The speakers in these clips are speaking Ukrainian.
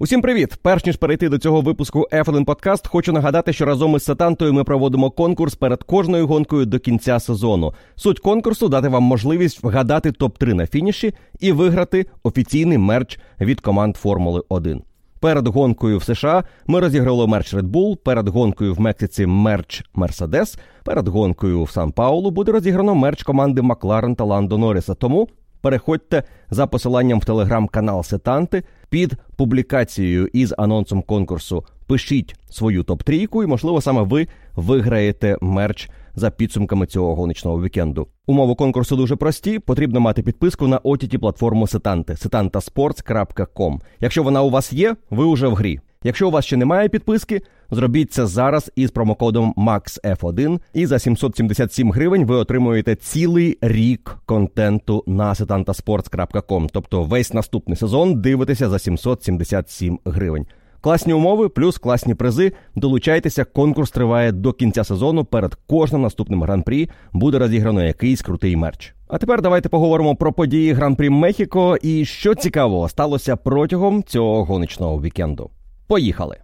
Усім привіт! Перш ніж перейти до цього випуску F1 Подкаст, хочу нагадати, що разом із Сатантою ми проводимо конкурс перед кожною гонкою до кінця сезону. Суть конкурсу дати вам можливість вгадати топ-3 на фініші і виграти офіційний мерч від команд Формули 1. Перед гонкою в США ми розіграли мерч Red Bull, перед гонкою в Мексиці мерч Mercedes, перед гонкою в Сан Паулу буде розіграно мерч команди Макларен та Ландо Норріса. Тому переходьте за посиланням в телеграм-канал Сетанти під публікацією із анонсом конкурсу. Пишіть свою топ-трійку, і, можливо, саме ви виграєте мерч за підсумками цього гоночного вікенду. Умови конкурсу дуже прості. Потрібно мати підписку на ott платформу Сетанти setantasports.com. Якщо вона у вас є, ви уже в грі. Якщо у вас ще немає підписки, зробіть це зараз із промокодом MAXF1 і за 777 гривень ви отримуєте цілий рік контенту на setantasports.com. Тобто весь наступний сезон дивитеся за 777 гривень. Класні умови, плюс класні призи. Долучайтеся, конкурс триває до кінця сезону. Перед кожним наступним гран-прі буде розіграно якийсь крутий мерч. А тепер давайте поговоримо про події гран-прі Мехіко і що цікавого сталося протягом цього гоночного вікенду. Поїхали!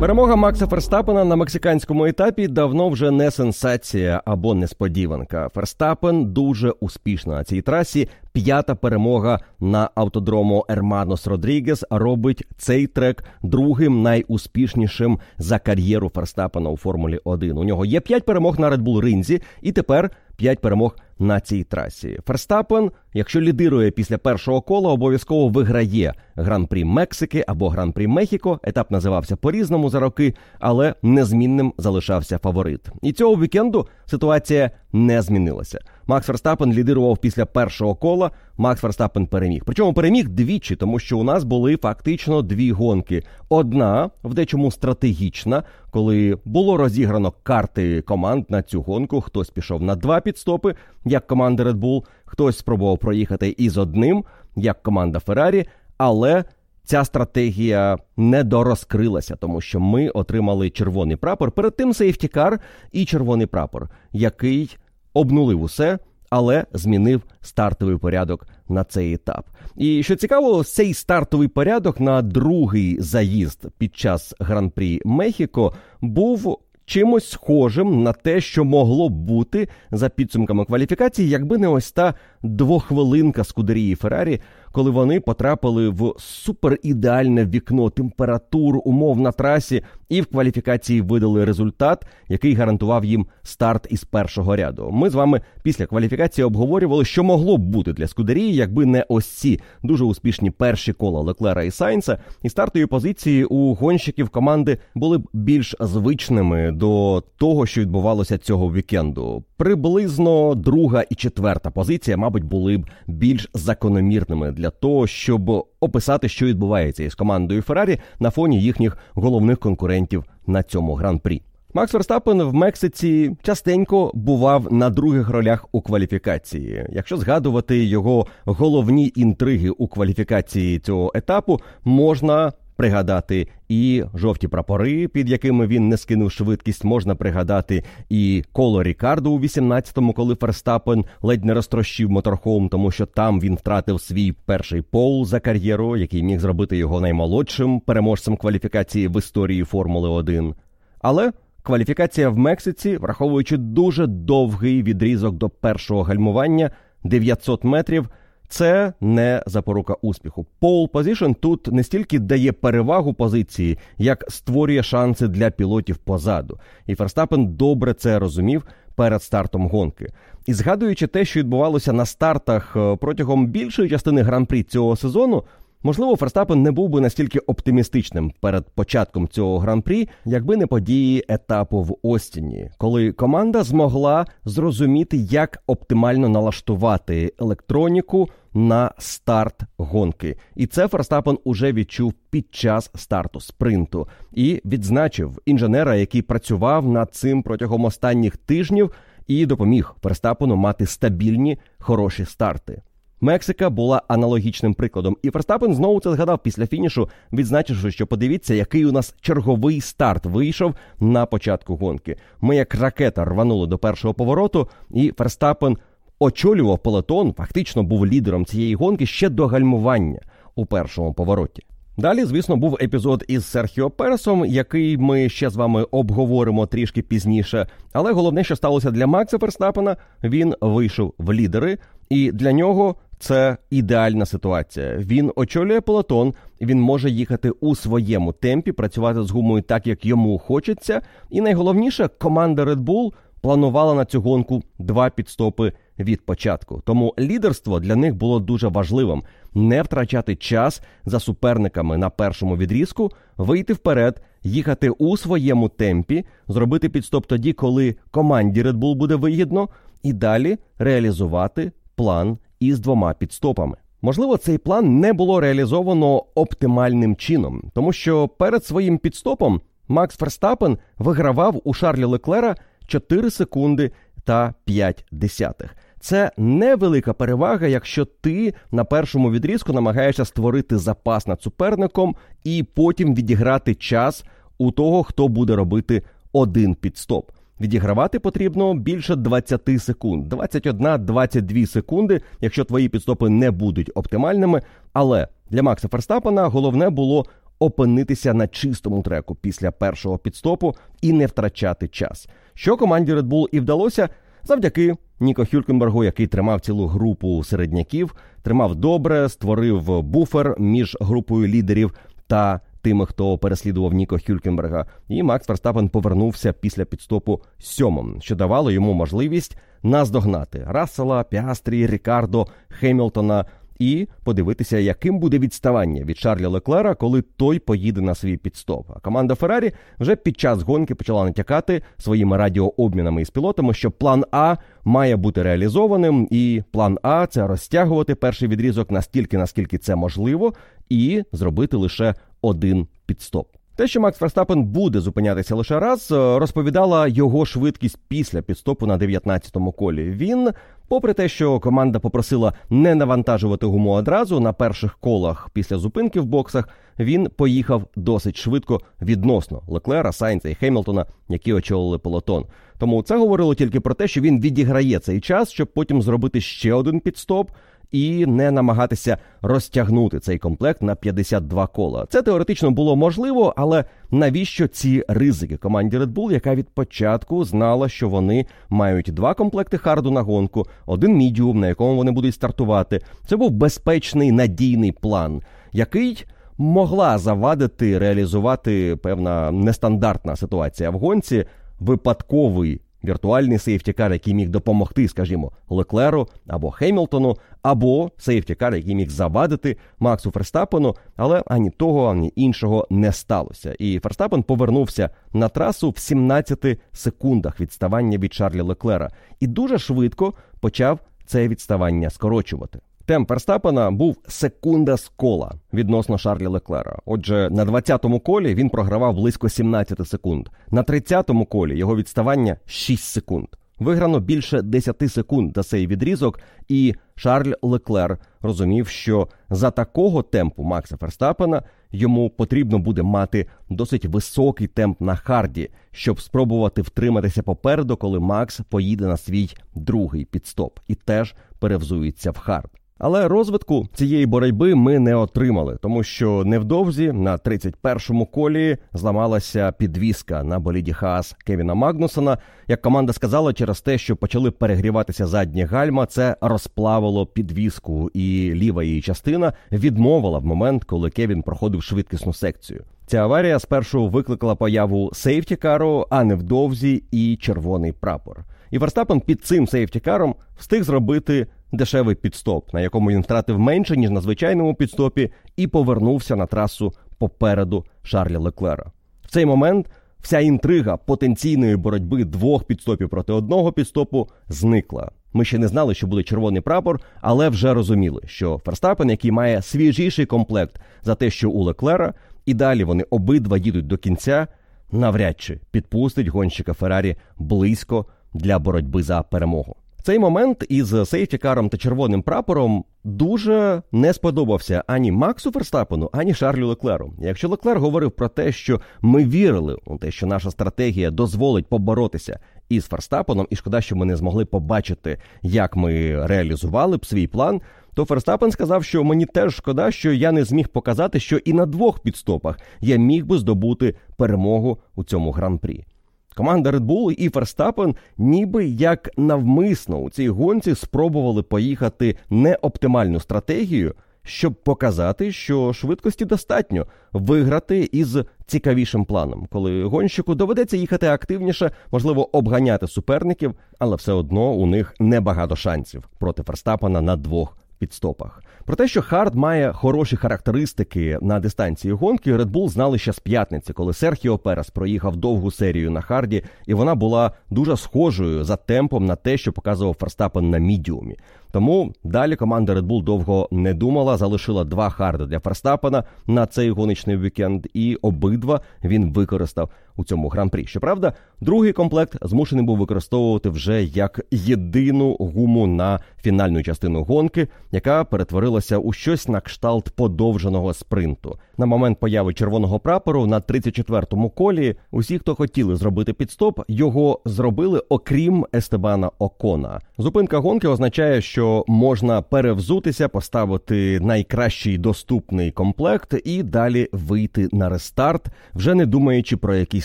Перемога Макса Ферстапена на мексиканському етапі давно вже не сенсація або несподіванка. Ферстапен дуже успішна на цій трасі. П'ята перемога на автодрому Ерманос Родрігес робить цей трек другим найуспішнішим за кар'єру Ферстапена у Формулі 1. У нього є п'ять перемог на Red Bull Ринзі, і тепер п'ять перемог на цій трасі. Ферстапен, якщо лідирує після першого кола, обов'язково виграє гран-прі Мексики або гран-прі Мехіко. Етап називався по-різному за роки, але незмінним залишався фаворит. І цього вікенду ситуація не змінилася. Макс Ферстапен лідирував після першого кола. Макс Ферстапен переміг. Причому переміг двічі, тому що у нас були фактично дві гонки. Одна в дечому стратегічна, коли було розіграно карти команд на цю гонку. Хтось пішов на два підстопи, як команда Red Bull, хтось спробував проїхати із одним, як команда Феррарі, але. Ця стратегія не дорозкрилася, тому що ми отримали червоний прапор. Перед тим сейфтікар і червоний прапор, який обнулив усе, але змінив стартовий порядок на цей етап. І що цікаво, цей стартовий порядок на другий заїзд під час гран-прі Мехіко був. Чимось схожим на те, що могло б бути за підсумками кваліфікації, якби не ось та двохвилинка Скудерії Феррарі, коли вони потрапили в суперідеальне вікно температур, умов на трасі, і в кваліфікації видали результат, який гарантував їм старт із першого ряду. Ми з вами після кваліфікації обговорювали, що могло б бути для Скудерії, якби не ось ці дуже успішні перші кола Леклера і Сайнса, і стартові позиції у гонщиків команди були б більш звичними до того, що відбувалося цього вікенду. Приблизно друга і четверта позиція, мабуть, були б більш закономірними для того, щоб описати, що відбувається із командою Феррарі на фоні їхніх головних конкурентів на цьому гран-прі. Макс Верстапен в Мексиці частенько бував на других ролях у кваліфікації. Якщо згадувати його головні інтриги у кваліфікації цього етапу, можна пригадати і жовті прапори, під якими він не скинув швидкість. Можна пригадати і коло Рікардо у 18-му, коли Ферстапен ледь не розтрощив моторхоум, тому що там він втратив свій перший пол за кар'єру, який міг зробити його наймолодшим переможцем кваліфікації в історії Формули 1. Але кваліфікація в Мексиці, враховуючи дуже довгий відрізок до першого гальмування 900 метрів. Це не запорука успіху. Пол позишн тут не стільки дає перевагу позиції, як створює шанси для пілотів позаду. І Ферстапен добре це розумів перед стартом гонки. І згадуючи те, що відбувалося на стартах протягом більшої частини гран-прі цього сезону, Можливо, Ферстапен не був би настільки оптимістичним перед початком цього гран-прі, якби не події етапу в Остіні, коли команда змогла зрозуміти, як оптимально налаштувати електроніку на старт гонки. І це Ферстапен уже відчув під час старту спринту і відзначив інженера, який працював над цим протягом останніх тижнів, і допоміг Ферстапену мати стабільні хороші старти. Мексика була аналогічним прикладом, і Ферстапен знову це згадав після фінішу, відзначивши, що подивіться, який у нас черговий старт вийшов на початку гонки. Ми, як ракета, рванули до першого повороту, і Ферстапен очолював пелотон, фактично був лідером цієї гонки ще до гальмування у першому повороті. Далі, звісно, був епізод із Серхіо Пересом, який ми ще з вами обговоримо трішки пізніше. Але головне, що сталося для Макса Ферстапена, він вийшов в лідери, і для нього це ідеальна ситуація. Він очолює пелотон, він може їхати у своєму темпі, працювати з гумою так, як йому хочеться. І найголовніше, команда Red Bull планувала на цю гонку два підстопи від початку. Тому лідерство для них було дуже важливим не втрачати час за суперниками на першому відрізку, вийти вперед, їхати у своєму темпі, зробити підстоп тоді, коли команді Red Bull буде вигідно, і далі реалізувати план із двома підстопами. Можливо, цей план не було реалізовано оптимальним чином, тому що перед своїм підстопом Макс Ферстапен вигравав у Шарлі Леклера 4 секунди та 5 десятих. Це невелика перевага, якщо ти на першому відрізку намагаєшся створити запас над суперником і потім відіграти час у того, хто буде робити один підстоп. Відігравати потрібно більше 20 секунд, 21-22 секунди, якщо твої підстопи не будуть оптимальними. Але для Макса Ферстапена головне було опинитися на чистому треку після першого підстопу і не втрачати час. Що команді Red Bull і вдалося завдяки Ніко Хюлькенбергу, який тримав цілу групу середняків, тримав добре, створив буфер між групою лідерів та тими, хто переслідував Ніко Хюлькенберга. І Макс Верстапен повернувся після підстопу сьомим, що давало йому можливість наздогнати Рассела, Піастрі, Рікардо, Хемілтона і подивитися, яким буде відставання від Шарлі Леклера, коли той поїде на свій підстоп. А команда Феррарі вже під час гонки почала натякати своїми радіообмінами із пілотами, що план А має бути реалізованим, і план А це розтягувати перший відрізок настільки, наскільки це можливо, і зробити лише один підстоп. Те, що Макс Ферстапен буде зупинятися лише раз, е, розповідала його швидкість після підстопу на 19-му колі. Він, попри те, що команда попросила не навантажувати гуму одразу на перших колах після зупинки в боксах, він поїхав досить швидко відносно Леклера, Сайнца і Хемілтона, які очолили полотон. Тому це говорило тільки про те, що він відіграє цей час, щоб потім зробити ще один підстоп і не намагатися розтягнути цей комплект на 52 кола. Це теоретично було можливо, але навіщо ці ризики команді Red Bull, яка від початку знала, що вони мають два комплекти харду на гонку, один мідіум, на якому вони будуть стартувати. Це був безпечний надійний план, який. Могла завадити реалізувати певна нестандартна ситуація в гонці, випадковий віртуальний сейфтікар, який міг допомогти, скажімо, Леклеру або Хемілтону, або сейфтікар, який міг завадити Максу Ферстапену, але ані того, ані іншого не сталося. І Ферстапен повернувся на трасу в 17 секундах відставання від Шарлі Леклера і дуже швидко почав це відставання скорочувати. Темп Ферстапена був секунда з кола відносно Шарлі Леклера. Отже, на 20-му колі він програвав близько 17 секунд. На 30-му колі його відставання 6 секунд. Виграно більше 10 секунд за цей відрізок, і Шарль Леклер розумів, що за такого темпу Макса Ферстапена йому потрібно буде мати досить високий темп на харді, щоб спробувати втриматися попереду, коли Макс поїде на свій другий підстоп і теж перевзується в хард. Але розвитку цієї боротьби ми не отримали, тому що невдовзі на 31-му колі зламалася підвіска на боліді Хаас Кевіна Магнусона. Як команда сказала, через те, що почали перегріватися задні гальма, це розплавило підвіску, і ліва її частина відмовила в момент, коли Кевін проходив швидкісну секцію. Ця аварія спершу викликала появу сейфтікару, а невдовзі і червоний прапор. І Верстапен під цим сейфтікаром встиг зробити дешевий підстоп, на якому він втратив менше ніж на звичайному підстопі, і повернувся на трасу попереду Шарля Леклера. В цей момент вся інтрига потенційної боротьби двох підстопів проти одного підстопу зникла. Ми ще не знали, що буде червоний прапор, але вже розуміли, що Ферстапен, який має свіжіший комплект за те, що у Леклера, і далі вони обидва їдуть до кінця, навряд чи підпустить гонщика Феррарі близько для боротьби за перемогу. Цей момент із сейфтікаром та червоним прапором дуже не сподобався ані Максу Ферстапену, ані Шарлю Леклеру. Якщо Леклер говорив про те, що ми вірили у те, що наша стратегія дозволить поборотися із Ферстапеном, і шкода, що ми не змогли побачити, як ми реалізували б свій план. То Ферстапен сказав, що мені теж шкода, що я не зміг показати, що і на двох підстопах я міг би здобути перемогу у цьому гран-прі. Команда Red Bull і Ферстапен ніби як навмисно у цій гонці спробували поїхати неоптимальну стратегію, щоб показати, що швидкості достатньо виграти із цікавішим планом, коли гонщику доведеться їхати активніше, можливо, обганяти суперників, але все одно у них небагато шансів проти Ферстапена на двох підстопах. Про те, що Хард має хороші характеристики на дистанції гонки, Red Bull знали ще з п'ятниці, коли Серхіо Перес проїхав довгу серію на Харді, і вона була дуже схожою за темпом на те, що показував Ферстапен на мідіумі. Тому далі команда Red Bull довго не думала, залишила два харди для Ферстапена на цей гоночний вікенд, і обидва він використав у цьому гран-прі. Щоправда, другий комплект змушений був використовувати вже як єдину гуму на фінальну частину гонки, яка перетворилася у щось на кшталт подовженого спринту. На момент появи червоного прапору на 34-му колі усі, хто хотіли зробити підстоп, його зробили, окрім Естебана Окона. Зупинка гонки означає, що можна перевзутися, поставити найкращий доступний комплект і далі вийти на рестарт, вже не думаючи про якісь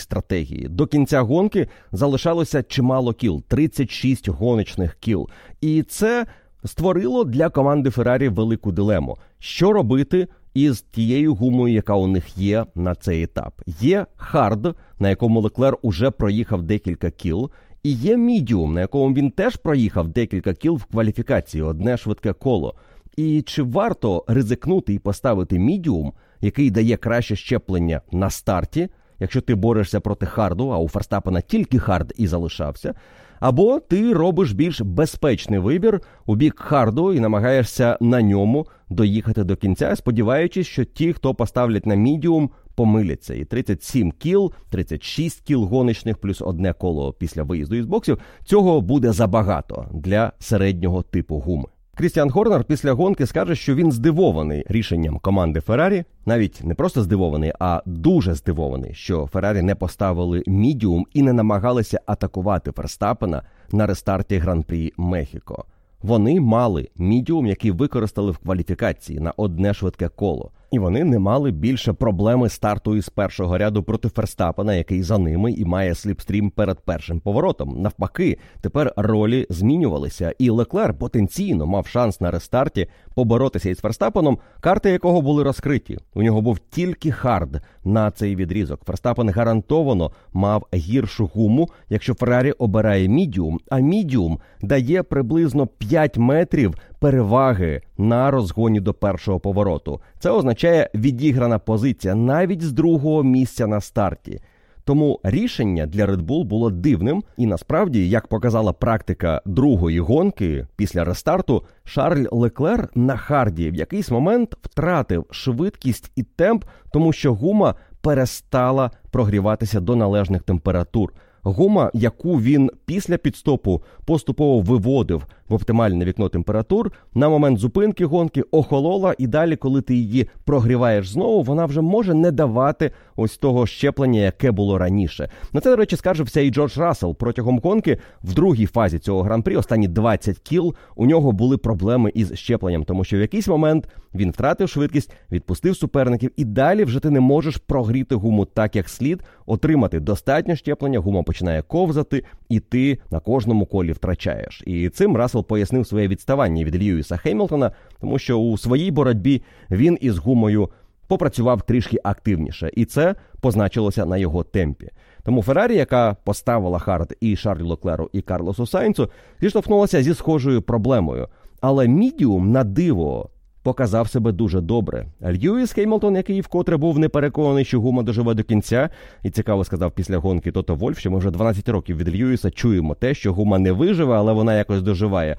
стратегії. До кінця гонки залишалося чимало кіл 36 гоночних кіл. І це створило для команди Феррарі велику дилему: що робити із тією гумою, яка у них є на цей етап. Є хард, на якому Леклер уже проїхав декілька кіл. І є мідіум, на якому він теж проїхав декілька кіл в кваліфікації, одне швидке коло. І чи варто ризикнути і поставити мідіум, який дає краще зчеплення на старті, якщо ти борешся проти харду, а у Ферстапена тільки хард і залишався, або ти робиш більш безпечний вибір у бік харду і намагаєшся на ньому доїхати до кінця, сподіваючись, що ті, хто поставлять на мідіум, помиляться. І 37 кіл, 36 кіл гоночних, плюс одне коло після виїзду із боксів. Цього буде забагато для середнього типу гуми. Крістіан Хорнер після гонки скаже, що він здивований рішенням команди Феррарі. Навіть не просто здивований, а дуже здивований, що Феррарі не поставили мідіум і не намагалися атакувати Ферстапена на рестарті гран-прі Мехіко. Вони мали мідіум, який використали в кваліфікації на одне швидке коло. І вони не мали більше проблеми старту із першого ряду проти Ферстапена, який за ними і має сліпстрім перед першим поворотом. Навпаки, тепер ролі змінювалися, і Леклер потенційно мав шанс на рестарті поборотися із Ферстапеном, карти якого були розкриті. У нього був тільки хард на цей відрізок. Ферстапен гарантовано мав гіршу гуму, якщо Феррарі обирає мідіум, а мідіум дає приблизно 5 метрів переваги на розгоні до першого повороту. Це означає відіграна позиція навіть з другого місця на старті. Тому рішення для Red Bull було дивним, і насправді, як показала практика другої гонки після рестарту, Шарль Леклер на харді в якийсь момент втратив швидкість і темп, тому що гума перестала прогріватися до належних температур. Гума, яку він після підстопу поступово виводив в оптимальне вікно температур, на момент зупинки гонки охолола, і далі, коли ти її прогріваєш знову, вона вже може не давати ось того щеплення, яке було раніше. На це, до речі, скаржився і Джордж Рассел протягом гонки в другій фазі цього гран-прі, останні 20 кіл, у нього були проблеми із щепленням, тому що в якийсь момент він втратив швидкість, відпустив суперників, і далі вже ти не можеш прогріти гуму так, як слід, отримати достатньо зчеплення, гума починає ковзати, і ти на кожному колі втрачаєш. І цим Рассел пояснив своє відставання від Льюіса Хемілтона, тому що у своїй боротьбі він із гумою попрацював трішки активніше, і це позначилося на його темпі. Тому Феррарі, яка поставила хард і Шарлю Леклеру, і Карлосу Сайнцу, зіштовхнулася зі схожою проблемою. Але мідіум на диво показав себе дуже добре. Льюіс Хемілтон, який вкотре був не переконаний, що гума доживе до кінця, і цікаво сказав після гонки Тото Вольф, що ми вже 12 років від Льюіса чуємо те, що гума не виживе, але вона якось доживає.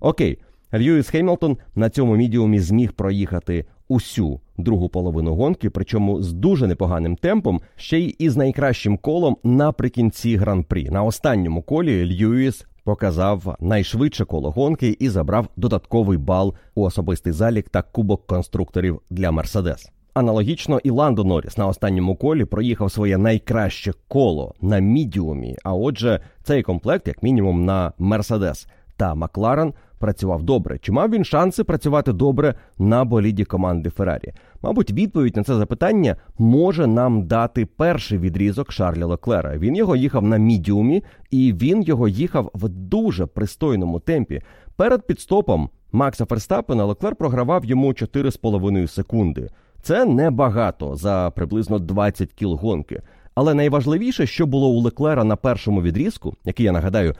Окей, Льюіс Хемілтон на цьому мідіумі зміг проїхати усю другу половину гонки, причому з дуже непоганим темпом, ще й із найкращим колом наприкінці гран-прі. На останньому колі Льюіс показав найшвидше коло гонки і забрав додатковий бал у особистий залік та кубок конструкторів для Мерседес. Аналогічно і Ландо Норріс на останньому колі проїхав своє найкраще коло на мідіумі. А отже, цей комплект, як мінімум, на Мерседес та Макларен працював добре. Чи мав він шанси працювати добре на боліді команди Феррарі? Мабуть, відповідь на це запитання може нам дати перший відрізок Шарля Леклера. Він його їхав на мідіумі, і він його їхав в дуже пристойному темпі. Перед підстопом Макса Ферстапена Леклер програвав йому 4,5 секунди. Це небагато за приблизно 20 кіл гонки. Але найважливіше, що було у Леклера на першому відрізку, який я нагадаю,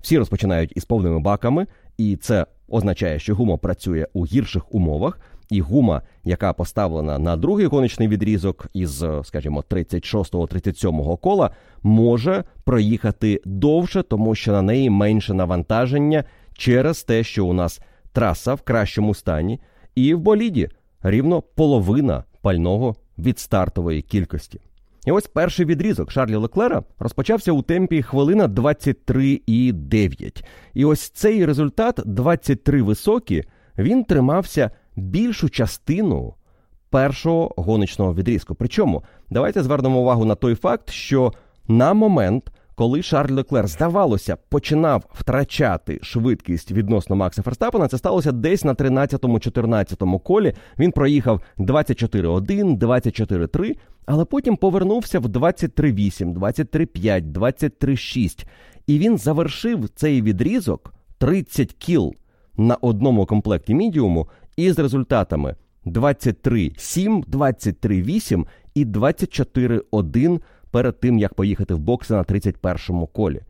всі розпочинають із повними баками, і це означає, що гума працює у гірших умовах. І гума, яка поставлена на другий гоночний відрізок із, скажімо, 36-37 кола, може проїхати довше, тому що на неї менше навантаження через те, що у нас траса в кращому стані, і в боліді рівно половина пального від стартової кількості. І ось перший відрізок Шарлі Леклера розпочався у темпі хвилина 23,9. І ось цей результат 23 високі, він тримався більшу частину першого гоночного відрізку. Причому давайте звернемо увагу на той факт, що на момент, коли Шарль Леклер, здавалося, починав втрачати швидкість відносно Макса Ферстапена, це сталося десь на 13-14 колі. Він проїхав 24-1, 24-3, але потім повернувся в 23-8, 23-5, 23-6. І він завершив цей відрізок 30 кіл на одному комплекті мідіуму із результатами 23-7, 23-8 і 24-1 перед тим, як поїхати в бокси на 31-му колі.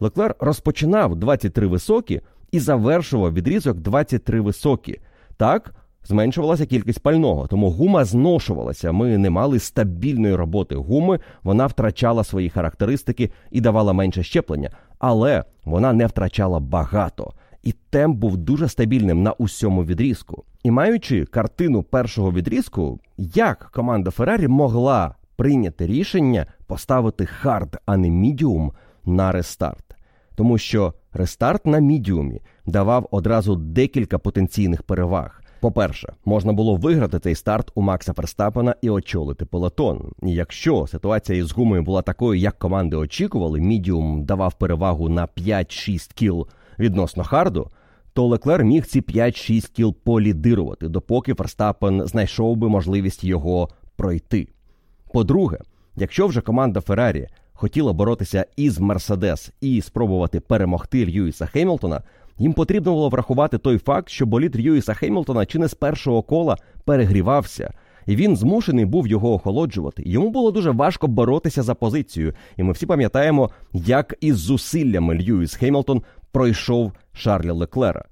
Леклер розпочинав 23 високі і завершував відрізок 23 високі. Так, зменшувалася кількість пального, тому гума зношувалася. Ми не мали стабільної роботи гуми, вона втрачала свої характеристики і давала менше зчеплення, але вона не втрачала багато. І темп був дуже стабільним на усьому відрізку. І маючи картину першого відрізку, як команда Феррарі могла прийняти рішення поставити хард, а не мідіум на рестарт, тому що рестарт на мідіумі давав одразу декілька потенційних переваг. По-перше, можна було виграти цей старт у Макса Ферстапена і очолити пелотон. І якщо ситуація із гумою була такою, як команди очікували, мідіум давав перевагу на 5-6 кіл відносно харду, то Леклер міг ці 5-6 кіл полідирувати, допоки Ферстапен знайшов би можливість його пройти. По-друге, якщо вже команда Феррарі хотіла боротися із Мерседес і спробувати перемогти Льюіса Хемілтона, їм потрібно було врахувати той факт, що болід Льюіса Хемілтона чи не з першого кола перегрівався, і він змушений був його охолоджувати. Йому було дуже важко боротися за позицію, і ми всі пам'ятаємо, як із зусиллями Льюіс Хемілтон пройшов Шарля Леклера.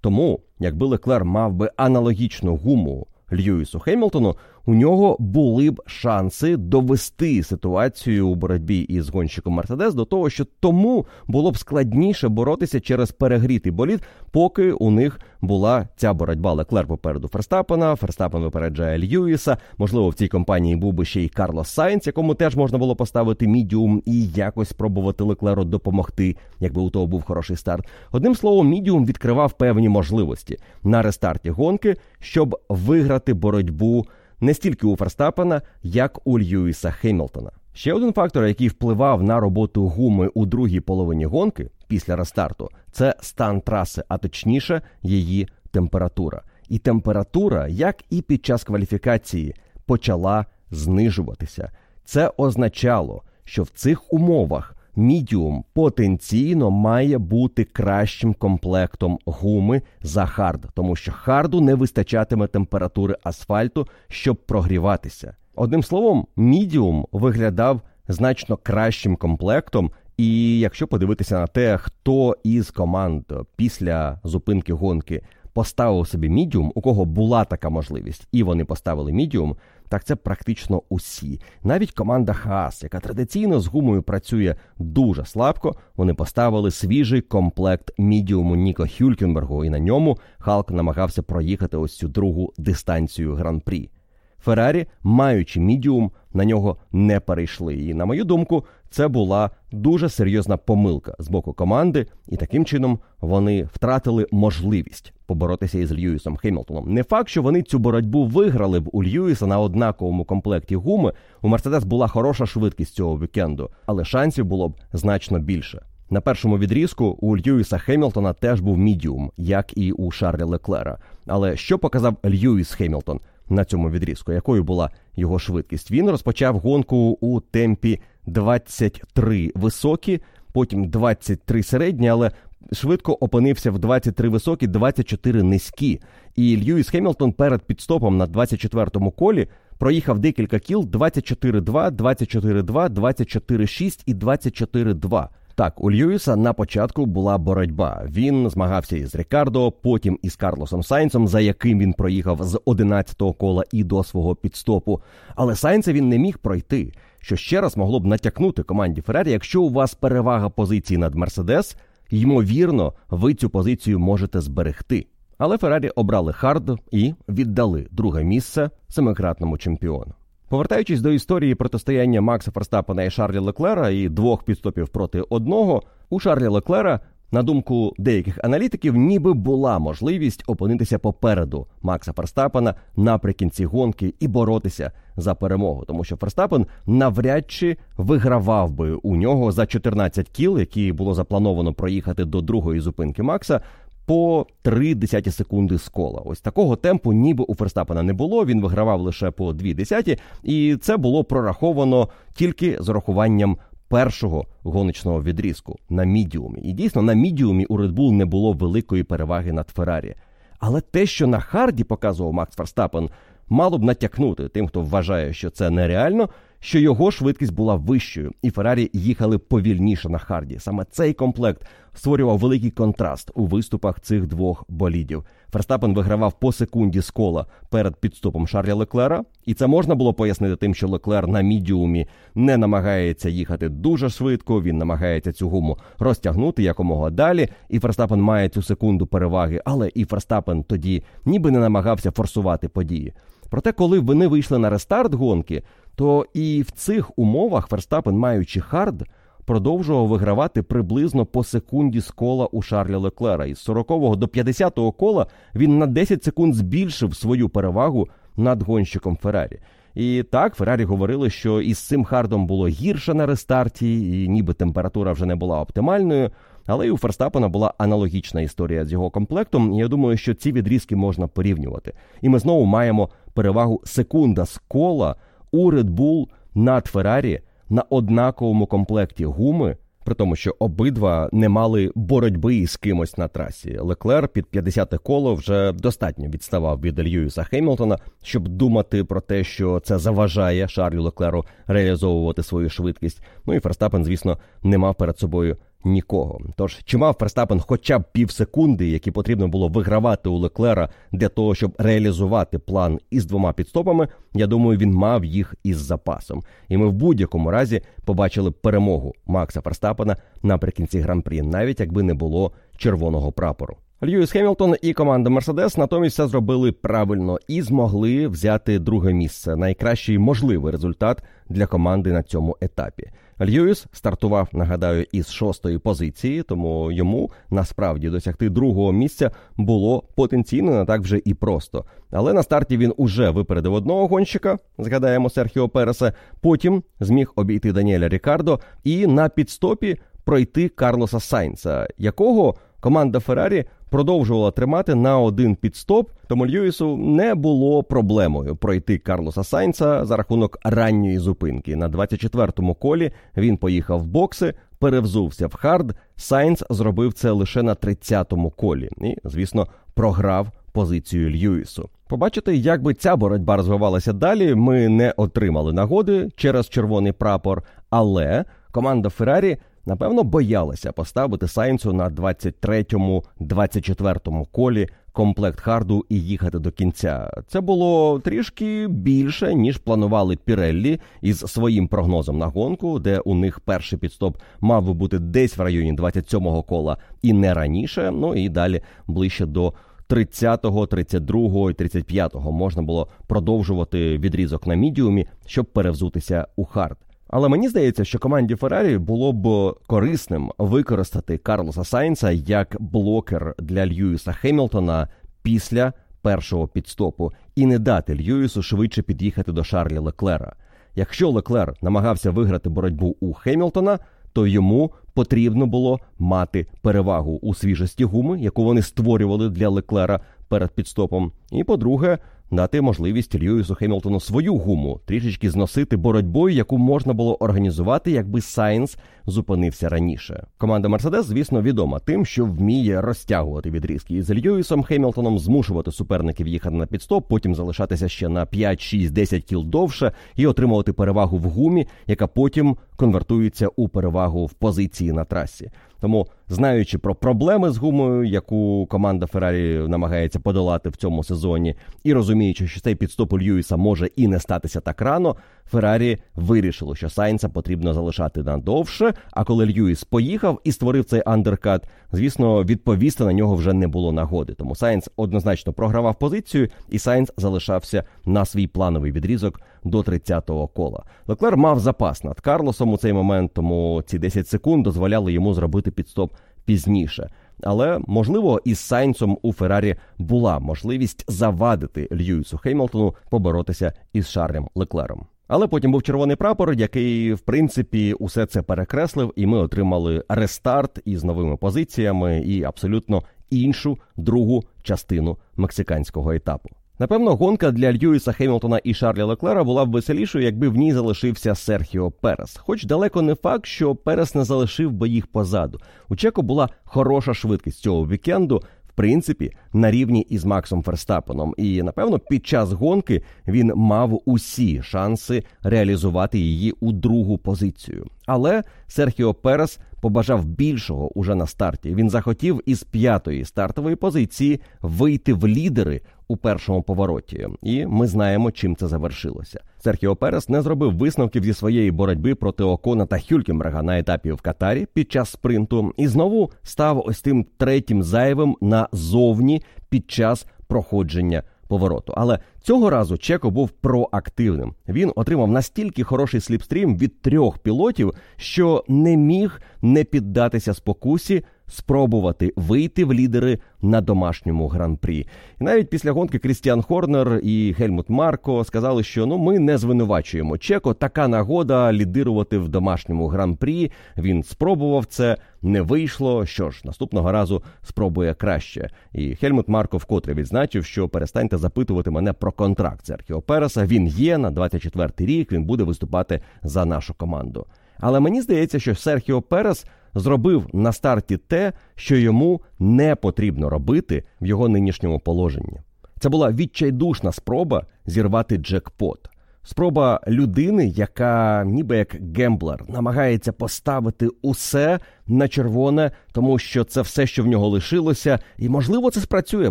Тому, якби Леклер мав би аналогічну гуму Льюісу Хемілтону, у нього були б шанси довести ситуацію у боротьбі із гонщиком Мерседес до того, що тому було б складніше боротися через перегрітий болід, поки у них була ця боротьба Леклер попереду Ферстапена. Ферстапен випереджає Льюіса. Можливо, в цій компанії був би ще й Карлос Сайнц, якому теж можна було поставити мідіум і якось спробувати Леклеру допомогти, якби у того був хороший старт. Одним словом, мідіум відкривав певні можливості на рестарті гонки, щоб виграти боротьбу не стільки у Ферстапена, як у Льюіса Хемілтона. Ще один фактор, який впливав на роботу гуми у другій половині гонки після рестарту, це стан траси, а точніше, її температура. І температура, як і під час кваліфікації, почала знижуватися. Це означало, що в цих умовах Мідіум потенційно має бути кращим комплектом гуми за хард, тому що харду не вистачатиме температури асфальту, щоб прогріватися. Одним словом, мідіум виглядав значно кращим комплектом. І якщо подивитися на те, хто із команд після зупинки гонки поставив собі мідіум, у кого була така можливість, і вони поставили мідіум, так це практично усі. Навіть команда Хаас, яка традиційно з гумою працює дуже слабко, вони поставили свіжий комплект мідіуму Ніко Хюлькенбергу, і на ньому Халк намагався проїхати ось цю другу дистанцію гран-прі. Феррарі, маючи мідіум, на нього не перейшли. І, на мою думку, це була дуже серйозна помилка з боку команди, і таким чином вони втратили можливість поборотися із Льюісом Хемілтоном. Не факт, що вони цю боротьбу виграли б у Льюіса на однаковому комплекті гуми. У Мерседес була хороша швидкість цього вікенду, але шансів було б значно більше. На першому відрізку у Льюіса Хемілтона теж був мідіум, як і у Шарля Леклера. Але що показав Льюіс Хемілтон? на цьому відрізку, якою була його швидкість. Він розпочав гонку у темпі 23 високі, потім 23 середні, але швидко опинився в 23 високі, 24 низькі. І Льюіс Хемілтон перед підстопом на 24-му колі проїхав декілька кіл 24-2, 24-2, 24-6 і 24-2. Так, у Льюіса на початку була боротьба. Він змагався із Рікардо, потім із Карлосом Сайнцем, за яким він проїхав з 11-го кола і до свого підстопу. Але Сайнца він не міг пройти, що ще раз могло б натякнути команді Феррарі, якщо у вас перевага позиції над Мерседес, ймовірно, ви цю позицію можете зберегти. Але Феррарі обрали хард і віддали друге місце семикратному чемпіону. Повертаючись до історії протистояння Макса Ферстапена і Шарлі Леклера і двох пітстопів проти одного, у Шарлі Леклера, на думку деяких аналітиків, ніби була можливість опинитися попереду Макса Ферстапена наприкінці гонки і боротися за перемогу, тому що Ферстапен навряд чи вигравав би у нього за 14 кіл, які було заплановано проїхати до другої зупинки Макса по 3 десяті секунди з кола. Ось такого темпу, ніби у Ферстапена не було. Він вигравав лише по 2 десяті, і це було прораховано тільки з урахуванням першого гоночного відрізку на мідіумі. І дійсно на мідіумі у Red Bull не було великої переваги над Феррарі. Але те, що на харді показував Макс Ферстапен, мало б натякнути тим, хто вважає, що це нереально, що його швидкість була вищою, і Феррарі їхали повільніше на харді. Саме цей комплект створював великий контраст у виступах цих двох болідів. Ферстапен вигравав по секунді з кола перед пітстопом Шарля Леклера, і це можна було пояснити тим, що Леклер на мідіумі не намагається їхати дуже швидко. Він намагається цю гуму розтягнути якомога далі. І Ферстапен має цю секунду переваги, але і Ферстапен тоді ніби не намагався форсувати події. Проте, коли вони вийшли на рестарт гонки, то і в цих умовах Ферстапен, маючи хард, продовжував вигравати приблизно по секунді з кола у Шарля Леклера. Із 40-го до 50-го кола він на 10 секунд збільшив свою перевагу над гонщиком Феррарі. І так, Феррарі говорили, що із цим хардом було гірше на рестарті, і ніби температура вже не була оптимальною. Але і у Ферстапена була аналогічна історія з його комплектом. і Я думаю, що ці відрізки можна порівнювати. І ми знову маємо перевагу секунда з кола у Red Bull над Феррарі на однаковому комплекті гуми, при тому, що обидва не мали боротьби із кимось на трасі. Леклер під 50-те коло вже достатньо відставав від Льюіса Хеймлтона, щоб думати про те, що це заважає Шарлю Леклеру реалізовувати свою швидкість. Ну і Ферстапен, звісно, не мав перед собою нікого. Тож чи мав Ферстапен хоча б пів секунди, які потрібно було вигравати у Леклера для того, щоб реалізувати план із двома підстопами, я думаю, він мав їх із запасом. І ми в будь-якому разі побачили перемогу Макса Ферстапена наприкінці гран-прі, навіть якби не було червоного прапору. Льюіс Хемілтон і команда Мерседес натомість все зробили правильно і змогли взяти друге місце найкращий можливий результат для команди на цьому етапі. Льюіс стартував, нагадаю, із шостої позиції, тому йому насправді досягти другого місця було потенційно не так вже і просто. Але на старті він уже випередив одного гонщика, згадаємо Серхіо Переса. Потім зміг обійти Даніеля Рікардо і на пітстопі пройти Карлоса Сайнца, якого команда Феррарі продовжувала тримати на один пітстоп, тому Льюісу не було проблемою пройти Карлоса Сайнца за рахунок ранньої зупинки. На 24-му колі він поїхав в бокси, перевзувся в хард. Сайнц зробив це лише на 30-му колі і, звісно, програв позицію Льюісу. Побачити, як би ця боротьба розвивалася далі, ми не отримали нагоди через червоний прапор, але команда Феррарі напевно боялася поставити Сайнцу на 23-24 колі комплект харду і їхати до кінця. Це було трішки більше ніж планували Піреллі із своїм прогнозом на гонку, де у них перший підстоп мав би бути десь в районі 27-го кола і не раніше. Ну і далі ближче до 30-го, 32-го і 35-го можна було продовжувати відрізок на мідіумі, щоб перевзутися у хард. Але мені здається, що команді Феррарі було б корисним використати Карлоса Сайнса як блокер для Льюіса Хемілтона після першого пітстопу і не дати Льюісу швидше під'їхати до Шарлі Леклера. Якщо Леклер намагався виграти боротьбу у Хемілтона, то йому потрібно було мати перевагу у свіжості гуми, яку вони створювали для Леклера перед пітстопом. І по-друге, дати можливість Льюісу Хемілтону свою гуму трішечки зносити боротьбою, яку можна було організувати, якби Сайнс зупинився раніше. Команда Мерседес, звісно, відома тим, що вміє розтягувати відрізки із Льюісом Хемілтоном, змушувати суперників їхати на пітстоп, потім залишатися ще на 5, 6, 10 кіл довше і отримувати перевагу в гумі, яка потім конвертується у перевагу в позиції на трасі. Тому, знаючи про проблеми з гумою, яку команда Феррарі намагається подолати в цьому сезоні, і розуміючи, що цей пітстоп у Льюіса може і не статися так рано, Феррарі вирішило, що Сайнса потрібно залишати надовше. А коли Льюіс поїхав і створив цей андеркат, звісно, відповісти на нього вже не було нагоди. Тому Сайнс однозначно програвав позицію, і Сайнс залишався на свій плановий відрізок до 30-го кола. Леклер мав запас над Карлосом у цей момент, тому ці 10 секунд дозволяли йому зробити пітстоп пізніше. Але можливо, із Сайнсом у Феррарі була можливість завадити Льюісу Хеймлтону поборотися із Шарлем Леклером. Але потім був червоний прапор, який в принципі усе це перекреслив, і ми отримали рестарт із новими позиціями і абсолютно іншу другу частину мексиканського етапу. Напевно, гонка для Льюіса Хемілтона і Шарлі Леклера була б веселішою, якби в ній залишився Серхіо Перес. Хоч далеко не факт, що Перес не залишив би їх позаду. У Чеко була хороша швидкість цього вікенду. В принципі, на рівні із Максом Ферстапеном, і напевно під час гонки він мав усі шанси реалізувати її у другу позицію. Але Серхіо Перес побажав більшого уже на старті. Він захотів із п'ятої стартової позиції вийти в лідери у першому повороті, і ми знаємо, чим це завершилося. Серхіо Перес не зробив висновків зі своєї боротьби проти Окона та Хюлькемберга на етапі в Катарі під час спринту, і знову став ось тим третім зайвим назовні під час проходження повороту. Але цього разу Чеко був проактивним. Він отримав настільки хороший сліпстрім від трьох пілотів, що не міг не піддатися спокусі. Спробувати вийти в лідери на домашньому гран-прі, і навіть після гонки Крістіан Хорнер і Гельмут Марко сказали, що ну ми не звинувачуємо Чеко. Така нагода лідирувати в домашньому гран-прі. Він спробував це, не вийшло. Що ж, наступного разу спробує краще. І Хельмут Марко вкотре відзначив, що перестаньте запитувати мене про контракт Серхіо Переса. Він є на 24-й рік. Він буде виступати за нашу команду. Але мені здається, що Серхіо Перес зробив на старті те, що йому не потрібно робити в його нинішньому положенні. Це була відчайдушна спроба зірвати джекпот. Спроба людини, яка ніби як гемблер, намагається поставити усе на червоне, тому що це все, що в нього лишилося, і можливо це спрацює.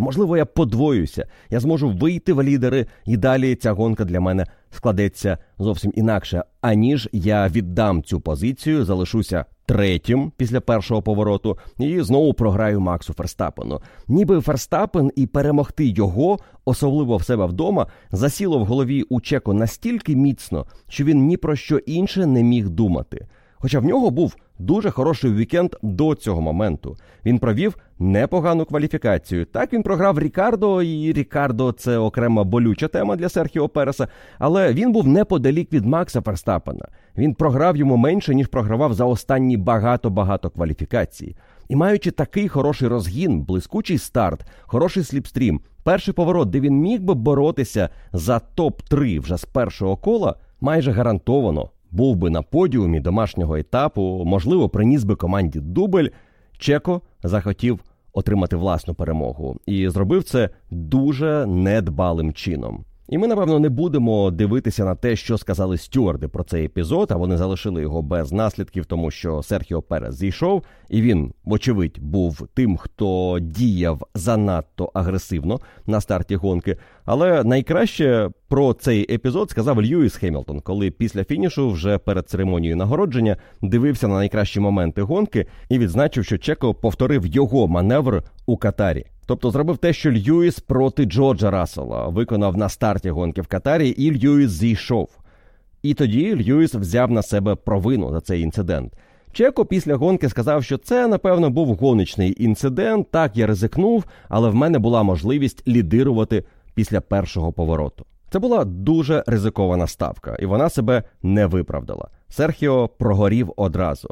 Можливо, я подвоюся. Я зможу вийти в лідери, і далі ця гонка для мене складеться зовсім інакше. Аніж я віддам цю позицію, залишуся третім після першого повороту і знову програю Максу Ферстапену. Ніби Ферстапен і перемогти його, особливо в себе вдома, засіло в голові у Чеко настільки міцно, що він ні про що інше не міг думати. Хоча в нього був дуже хороший вікенд до цього моменту. Він провів непогану кваліфікацію. Так він програв Рікардо, і Рікардо це окрема болюча тема для Серхіо Переса. Але він був неподалік від Макса Ферстапена. Він програв йому менше ніж програвав за останні багато-багато кваліфікацій. І маючи такий хороший розгін, блискучий старт, хороший сліпстрім, перший поворот, де він міг би боротися за топ 3 вже з першого кола, майже гарантовано був би на подіумі домашнього етапу, можливо, приніс би команді дубль. Чеко захотів отримати власну перемогу і зробив це дуже недбалим чином. І ми, напевно, не будемо дивитися на те, що сказали стюарди про цей епізод, а вони залишили його без наслідків, тому що Серхіо Перес зійшов, і він, вочевидь, був тим, хто діяв занадто агресивно на старті гонки. Але найкраще про цей епізод сказав Льюіс Хемілтон, коли після фінішу, вже перед церемонією нагородження, дивився на найкращі моменти гонки і відзначив, що Чеко повторив його маневр у Катарі. Тобто зробив те, що Льюіс проти Джорджа Рассела виконав на старті гонки в Катарі, і Льюіс зійшов. І тоді Льюіс взяв на себе провину за цей інцидент. Чеко після гонки сказав, що це, напевно, був гоночний інцидент. Так, я ризикнув, але в мене була можливість лідирувати після першого повороту. Це була дуже ризикована ставка, і вона себе не виправдала. Серхіо прогорів одразу.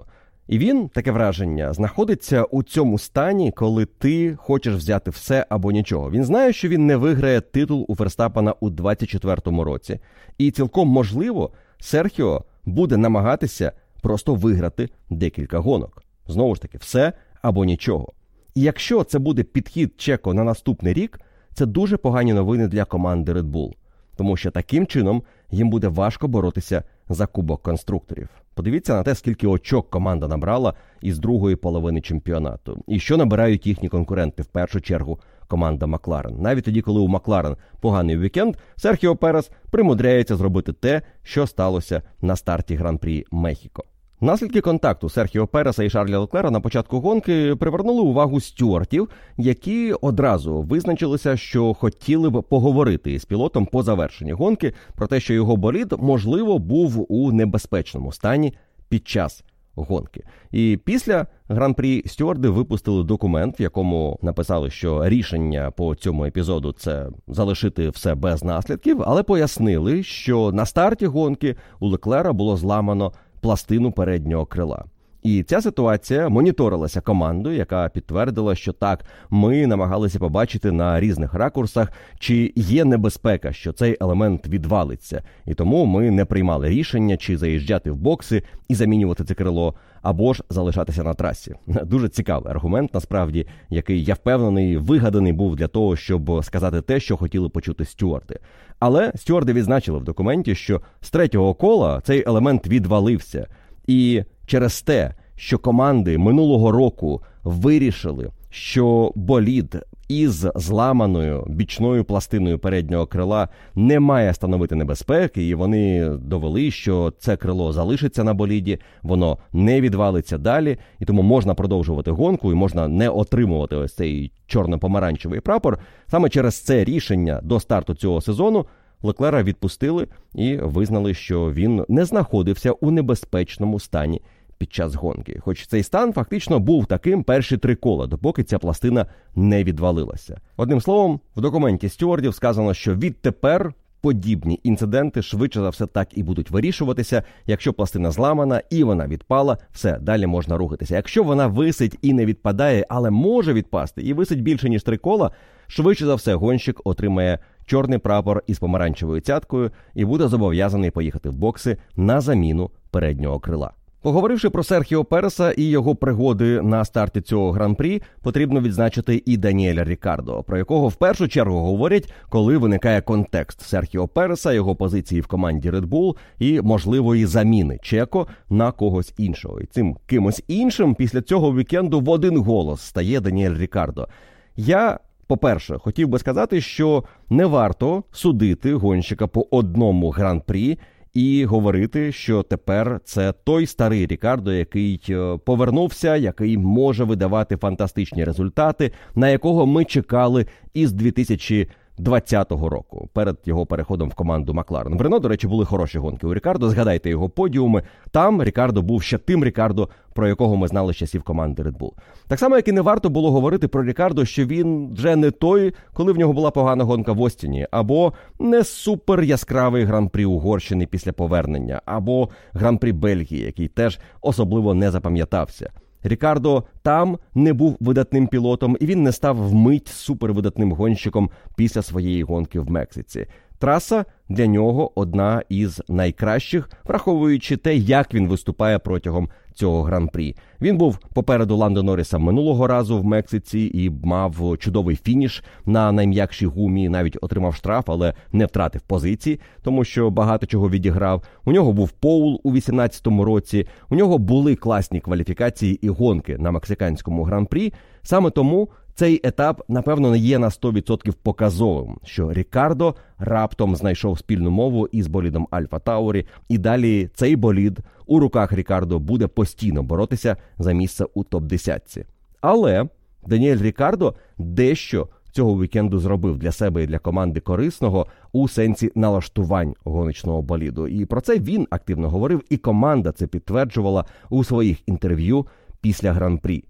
І він, таке враження, знаходиться у цьому стані, коли ти хочеш взяти все або нічого. Він знає, що він не виграє титул у Ферстапана у 24-му році, і цілком можливо, Серхіо буде намагатися просто виграти декілька гонок. Знову ж таки, все або нічого. І якщо це буде підхід Чеко на наступний рік, це дуже погані новини для команди Red Bull, тому що таким чином їм буде важко боротися за кубок конструкторів. Подивіться на те, скільки очок команда набрала із другої половини чемпіонату, і що набирають їхні конкуренти в першу чергу. Команда Макларен. Навіть тоді, коли у Макларен поганий вікенд, Серхіо Перес примудряється зробити те, що сталося на старті гран-прі Мехіко. Наслідки контакту Серхіо Переса і Шарля Леклера на початку гонки привернули увагу стюартів, які одразу визначилися, що хотіли б поговорити з пілотом по завершенні гонки про те, що його болід можливо був у небезпечному стані під час гонки. І після гран-прі стюарди випустили документ, в якому написали, що рішення по цьому епізоду це залишити все без наслідків, але пояснили, що на старті гонки у Леклера було зламано пластину переднього крила. І ця ситуація моніторилася командою, яка підтвердила, що так, ми намагалися побачити на різних ракурсах, чи є небезпека, що цей елемент відвалиться, і тому ми не приймали рішення, чи заїжджати в бокси і замінювати це крило, або ж залишатися на трасі. Дуже цікавий аргумент, насправді, який я впевнений, вигаданий був для того, щоб сказати те, що хотіли почути стюарди. Але стюарди відзначили в документі, що з третього кола цей елемент відвалився. І через те, що команди минулого року вирішили, що болід із зламаною бічною пластиною переднього крила не має становити небезпеки, і вони довели, що це крило залишиться на боліді, воно не відвалиться далі, і тому можна продовжувати гонку і можна не отримувати ось цей чорно-помаранчевий прапор. Саме через це рішення до старту цього сезону. Леклера відпустили і визнали, що він не знаходився у небезпечному стані під час гонки. Хоч цей стан фактично був таким перші три кола, допоки ця пластина не відвалилася. Одним словом, в документі стюардів сказано, що відтепер. Подібні інциденти швидше за все так і будуть вирішуватися. Якщо пластина зламана і вона відпала, все далі можна рухатися. Якщо вона висить і не відпадає, але може відпасти і висить більше ніж три кола, швидше за все гонщик отримає чорний прапор із помаранчевою цяткою і буде зобов'язаний поїхати в бокси на заміну переднього крила. Поговоривши про Серхіо Переса і його пригоди на старті цього гран-прі, потрібно відзначити і Даніеля Рікардо, про якого в першу чергу говорять, коли виникає контекст Серхіо Переса, його позиції в команді Red Bull і можливої заміни Чеко на когось іншого. І цим кимось іншим після цього вікенду в один голос стає Даніель Рікардо. Я по-перше, хотів би сказати, що не варто судити гонщика по одному гран-прі і говорити, що тепер це той старий Рікардо, який е, повернувся, який може видавати фантастичні результати, на якого ми чекали із 2000 2020 року перед його переходом в команду Макларен. В Рено, до речі, були хороші гонки у Рікардо. Згадайте його подіуми. Там Рікардо був ще тим Рікардо, про якого ми знали з часів команди Red Bull. Так само, як і не варто було говорити про Рікардо, що він вже не той, коли в нього була погана гонка в Остіні, або не супер яскравий гран-прі Угорщини після повернення, або гран-прі Бельгії, який теж особливо не запам'ятався. Рікардо там не був видатним пілотом, і він не став вмить супервидатним гонщиком після своєї гонки в Мексиці. траса для нього одна із найкращих, враховуючи те, як він виступає протягом цього гран-прі. Він був попереду Ландо Норріса минулого разу в Мексиці і мав чудовий фініш на найм'якшій гумі. Навіть отримав штраф, але не втратив позиції, тому що багато чого відіграв. У нього був Поул у 18-му році. У нього були класні кваліфікації і гонки на мексиканському гран-прі. Саме тому цей етап, напевно, не є на 100% показовим, що Рікардо раптом знайшов спільну мову із болідом Альфа Таурі, і далі цей болід у руках Рікардо буде постійно боротися за місце у топ 10 Але Даніель Рікардо дещо цього вікенду зробив для себе і для команди корисного у сенсі налаштувань гоночного боліду. І про це він активно говорив, і команда це підтверджувала у своїх інтерв'ю після гран-прі.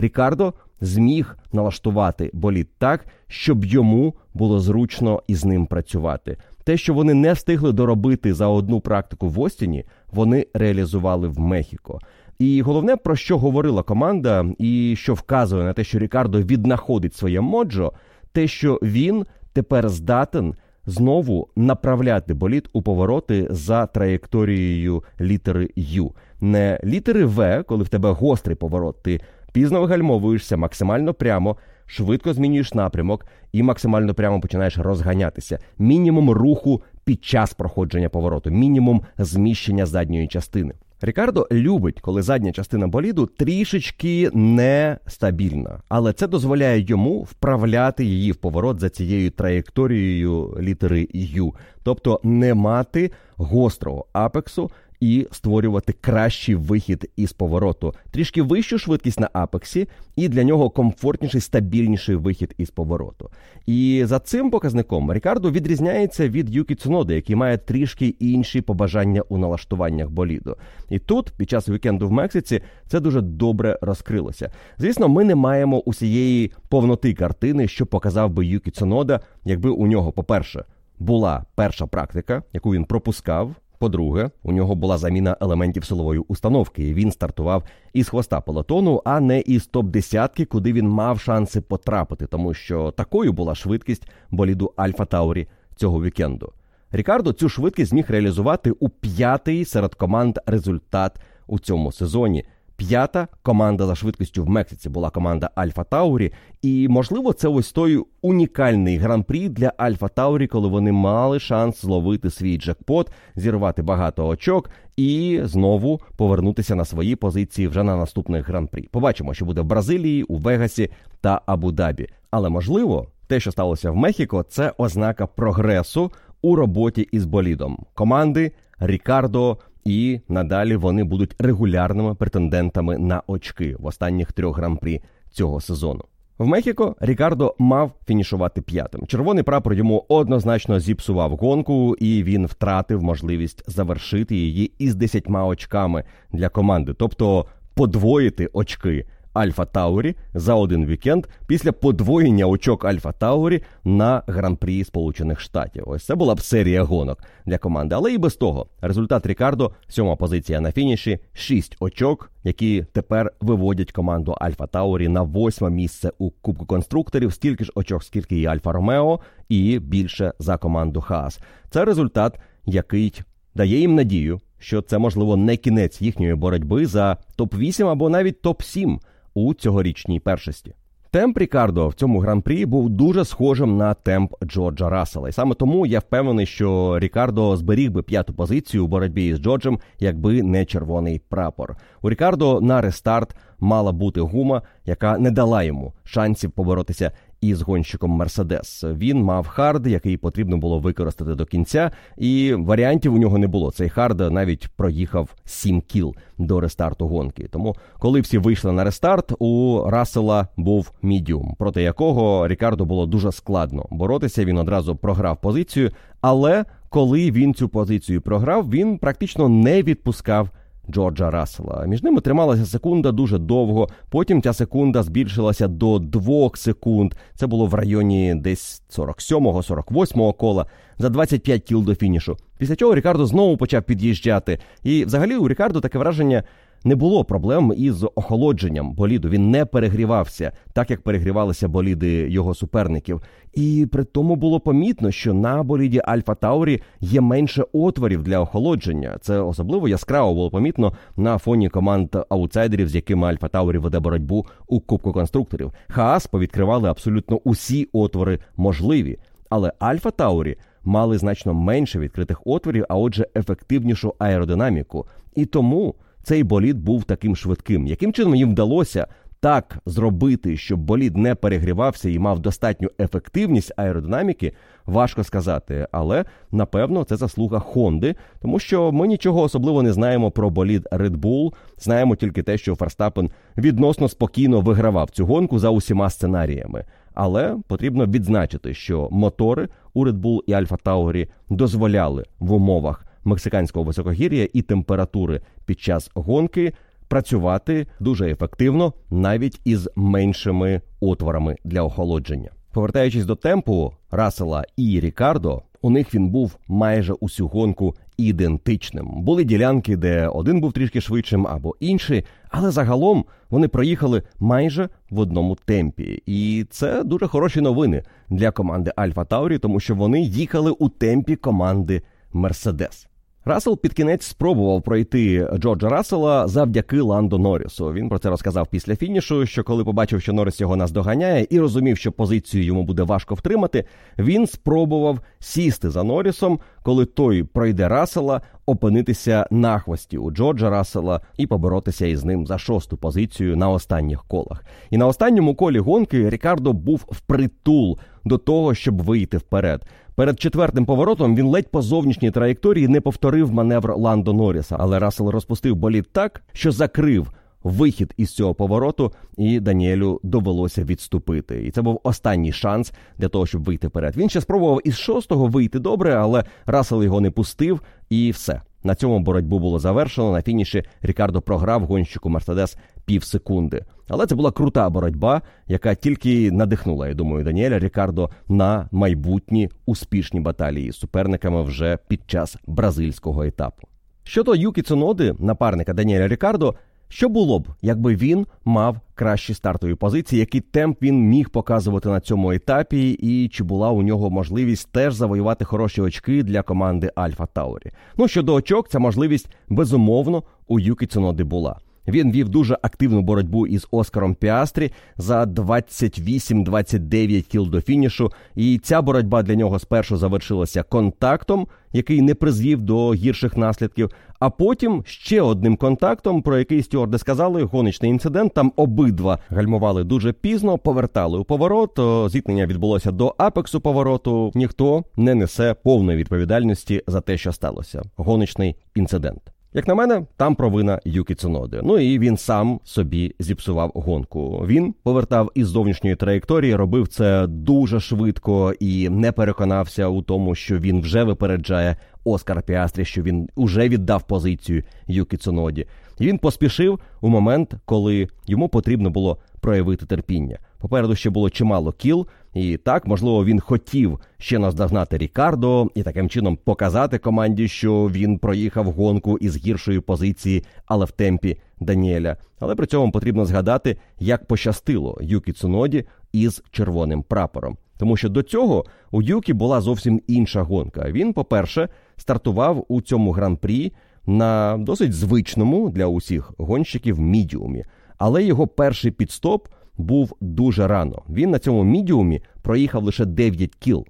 Рікардо зміг налаштувати болід так, щоб йому було зручно із ним працювати. Те, що вони не встигли доробити за одну практику в Остіні, вони реалізували в Мехіко. І головне, про що говорила команда, і що вказує на те, що Рікардо віднаходить своє моджо, те, що він тепер здатен знову направляти болід у повороти за траєкторією літери Ю, не літери В, коли в тебе гострий поворот. ти пізно вигальмовуєшся максимально прямо, швидко змінюєш напрямок і максимально прямо починаєш розганятися. Мінімум руху під час проходження повороту, мінімум зміщення задньої частини. Рікардо любить, коли задня частина боліду трішечки нестабільна, але це дозволяє йому вправляти її в поворот за цією траєкторією літери Ю, тобто не мати гострого апексу і створювати кращий вихід із повороту, трішки вищу швидкість на апексі, і для нього комфортніший, стабільніший вихід із повороту. І за цим показником Рікардо відрізняється від Юкі Цуноди, який має трішки інші побажання у налаштуваннях боліду. І тут, під час вікенду в Мексиці, це дуже добре розкрилося. Звісно, ми не маємо усієї повноти картини, що показав би Юкі Цунода, якби у нього, по-перше, була перша практика, яку він пропускав. По-друге, у нього була заміна елементів силової установки. Він стартував із хвоста полотону, а не із топ десятки куди він мав шанси потрапити, тому що такою була швидкість боліду Альфа Таурі цього вікенду. Рікардо цю швидкість зміг реалізувати у п'ятий серед команд результат у цьому сезоні. П'ята команда за швидкістю в Мексиці була команда Альфа Таурі, і можливо, це ось той унікальний гран-прі для Альфа Таурі, коли вони мали шанс зловити свій джекпот, зірвати багато очок і знову повернутися на свої позиції вже на наступних гран-прі. Побачимо, що буде в Бразилії, у Вегасі та Абу-Дабі. Але можливо, те, що сталося в Мехіко, це ознака прогресу у роботі із болідом команди Рікардо і надалі вони будуть регулярними претендентами на очки в останніх трьох гран-прі цього сезону. В Мехіко Рікардо мав фінішувати п'ятим. Червоний прапор йому однозначно зіпсував гонку, і він втратив можливість завершити її із десятьма очками для команди, тобто подвоїти очки Альфа Таурі за один вікенд після подвоєння очок Альфа Таурі на гран-прі Сполучених Штатів. Ось це була б серія гонок для команди. Але і без того результат Рікардо, сьома позиція на фініші, шість очок, які тепер виводять команду Альфа Таурі на восьме місце у Кубку конструкторів, стільки ж очок, скільки і Альфа Ромео, і більше за команду Хаас. Це результат, який дає їм надію. Що це можливо не кінець їхньої боротьби за топ 8 або навіть топ 7 у цьогорічній першості. Темп Рікардо в цьому гран-прі був дуже схожим на темп Джорджа Рассела. І саме тому я впевнений, що Рікардо зберіг би п'яту позицію у боротьбі з Джорджем, якби не червоний прапор. У Рікардо на рестарт мала бути гума, яка не дала йому шансів поборотися із гонщиком Мерседес. Він мав хард, який потрібно було використати до кінця, і варіантів у нього не було. Цей хард навіть проїхав 7 кіл до рестарту гонки. Тому, коли всі вийшли на рестарт, у Рассела був мідіум, проти якого Рікардо було дуже складно боротися. Він одразу програв позицію, але коли він цю позицію програв, він практично не відпускав Джорджа Рассела. Між ними трималася секунда дуже довго. Потім ця секунда збільшилася до двох секунд. Це було в районі десь 47-го, 48-го кола за 25 кіл до фінішу. Після чого Рікардо знову почав під'їжджати. І взагалі у Рікардо таке враження. Не було проблем із охолодженням боліду. Він не перегрівався, так як перегрівалися боліди його суперників. І при тому було помітно, що на боліді Альфа Таурі є менше отворів для охолодження. Це особливо яскраво було помітно на фоні команд аутсайдерів, з якими Альфа Таурі веде боротьбу у Кубку конструкторів. Хаас повідкривали абсолютно усі отвори можливі, але Альфа Таурі мали значно менше відкритих отворів, а отже, ефективнішу аеродинаміку. І тому цей болід був таким швидким. Яким чином їм вдалося так зробити, щоб болід не перегрівався і мав достатню ефективність аеродинаміки, важко сказати. Але напевно це заслуга Хонди, тому що ми нічого особливо не знаємо про болід Red Bull. Знаємо тільки те, що Ферстапен відносно спокійно вигравав цю гонку за усіма сценаріями. Але потрібно відзначити, що мотори у Red Bull і Альфа Таурі дозволяли в умовах мексиканського високогір'я і температури під час гонки працювати дуже ефективно, навіть із меншими отворами для охолодження. Повертаючись до темпу Расела і Рікардо, у них він був майже усю гонку ідентичним. Були ділянки, де один був трішки швидшим або інший, але загалом вони проїхали майже в одному темпі. І це дуже хороші новини для команди Альфа Таурі, тому що вони їхали у темпі команди Мерседес. Рассел під кінець спробував пройти Джорджа Рассела завдяки Ландо Норрісу. Він про це розказав після фінішу. Що коли побачив, що Норріс його наздоганяє, і розумів, що позицію йому буде важко втримати, він спробував сісти за Норрісом, коли той пройде Рассела, опинитися на хвості у Джорджа Рассела і поборотися із ним за шосту позицію на останніх колах. І на останньому колі гонки Рікардо був впритул до того, щоб вийти вперед. Перед четвертим поворотом він ледь по зовнішній траєкторії не повторив маневр Ландо Норріса, але Рассел розпустив болід так, що закрив вихід із цього повороту, і Даніелю довелося відступити. І це був останній шанс для того, щоб вийти вперед. Він ще спробував із шостого вийти добре, але Рассел його не пустив, і все. На цьому боротьбу було завершено. На фініші Рікардо програв гонщику Мерседес пів секунди. Але це була крута боротьба, яка тільки надихнула, я думаю, Даніеля Рікардо на майбутні успішні баталії з суперниками вже під час бразильського етапу. Щодо Юкі Цуноди, напарника Даніеля Рікардо, що було б, якби він мав кращі стартові позиції, який темп він міг показувати на цьому етапі, і чи була у нього можливість теж завоювати хороші очки для команди Альфа Таурі? Ну щодо очок, ця можливість безумовно у Юкі Цуноди була. Він вів дуже активну боротьбу із Оскаром Піастрі за 28-29 кіл до фінішу. І ця боротьба для нього спершу завершилася контактом, який не призвів до гірших наслідків. А потім ще одним контактом, про який стюарди сказали, гоночний інцидент. Там обидва гальмували дуже пізно, повертали у поворот. Зіткнення відбулося до апексу повороту. Ніхто не несе повної відповідальності за те, що сталося. Гоночний інцидент. Як на мене, там провина Юкі Цуноди. Ну і він сам собі зіпсував гонку. Він повертав із зовнішньої траєкторії, робив це дуже швидко і не переконався у тому, що він вже випереджає Оскар Піастрі, що він уже віддав позицію Юкі Цуноді. Він поспішив у момент, коли йому потрібно було проявити терпіння. Попереду ще було чимало кіл, і так, можливо, він хотів ще наздогнати Рікардо і таким чином показати команді, що він проїхав гонку із гіршої позиції, але в темпі Даніеля. Але при цьому потрібно згадати, як пощастило Юкі Цуноді із червоним прапором. Тому що до цього у Юкі була зовсім інша гонка. Він, по-перше, стартував у цьому гран-прі на досить звичному для усіх гонщиків мідіумі. Але його перший пітстоп був дуже рано. Він на цьому мідіумі проїхав лише 9 кіл,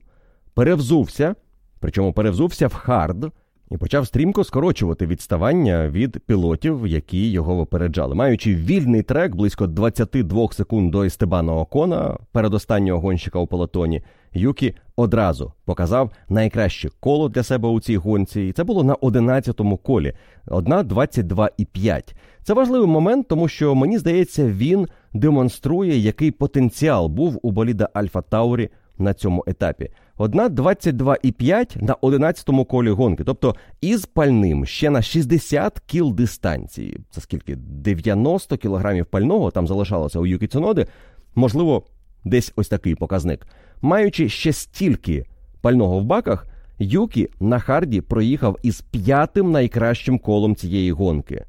перевзувся, причому перевзувся в хард. І почав стрімко скорочувати відставання від пілотів, які його випереджали. Маючи вільний трек близько 22 секунд до Естебана Окона, передостаннього гонщика у пелотоні, Юкі одразу показав найкраще коло для себе у цій гонці, і це було на 11-му колі. 1.22,5. Це важливий момент, тому що мені здається, він демонструє, який потенціал був у боліда Альфа Таурі на цьому етапі. Одна 22,5 на 11-му колі гонки, тобто із пальним ще на 60 кіл дистанції. Це скільки 90 кілограмів пального там залишалося у Юкі Цуноди. Можливо, десь ось такий показник. Маючи ще стільки пального в баках, Юкі на харді проїхав із п'ятим найкращим колом цієї гонки.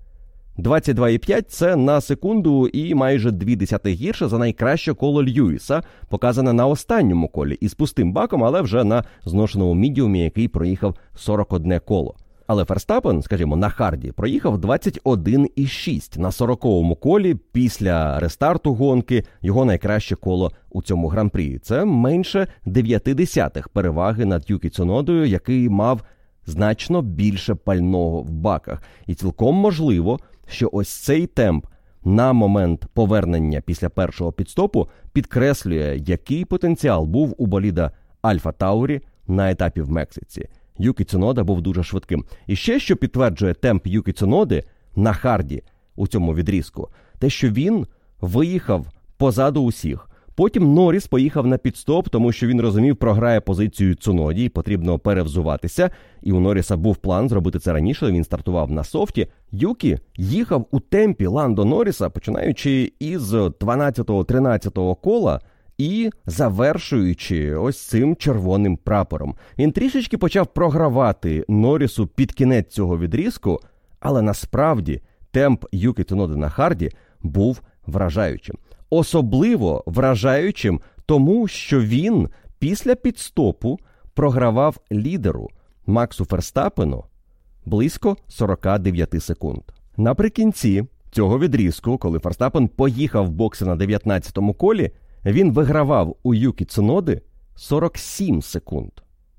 22,5 – це на секунду і майже дві десятих гірше за найкраще коло Льюіса, показане на останньому колі із пустим баком, але вже на зношеному мідіумі, який проїхав 41 коло. Але Ферстапен, скажімо, на харді проїхав 21,6 на 40-му колі після рестарту гонки. Його найкраще коло у цьому гран-прі. Це менше 9 десятих переваги над Юкі Цунодою, який мав значно більше пального в баках. І цілком можливо, що ось цей темп на момент повернення після першого підстопу підкреслює, який потенціал був у боліда Альфа Таурі на етапі в Мексиці. Юкі Цунода був дуже швидким. І ще що підтверджує темп Юкі Цуноди на харді у цьому відрізку, те, що він виїхав позаду усіх. Потім Норріс поїхав на підстоп, тому що він розумів, програє позицію Цуноді, і потрібно перевзуватися. І у Норріса був план зробити це раніше. Він стартував на софті. Юкі їхав у темпі Ландо Норріса, починаючи із 12-13 кола. І завершуючи ось цим червоним прапором, він трішечки почав програвати Норрісу під кінець цього відрізку, але насправді темп Юкі Туноди на харді був вражаючим особливо вражаючим, тому що він після пітстопу програвав лідеру Максу Ферстапену близько 49 секунд. Наприкінці цього відрізку, коли Ферстапен поїхав в бокси на 19-му колі, він вигравав у Юкі Цуноди 47 секунд.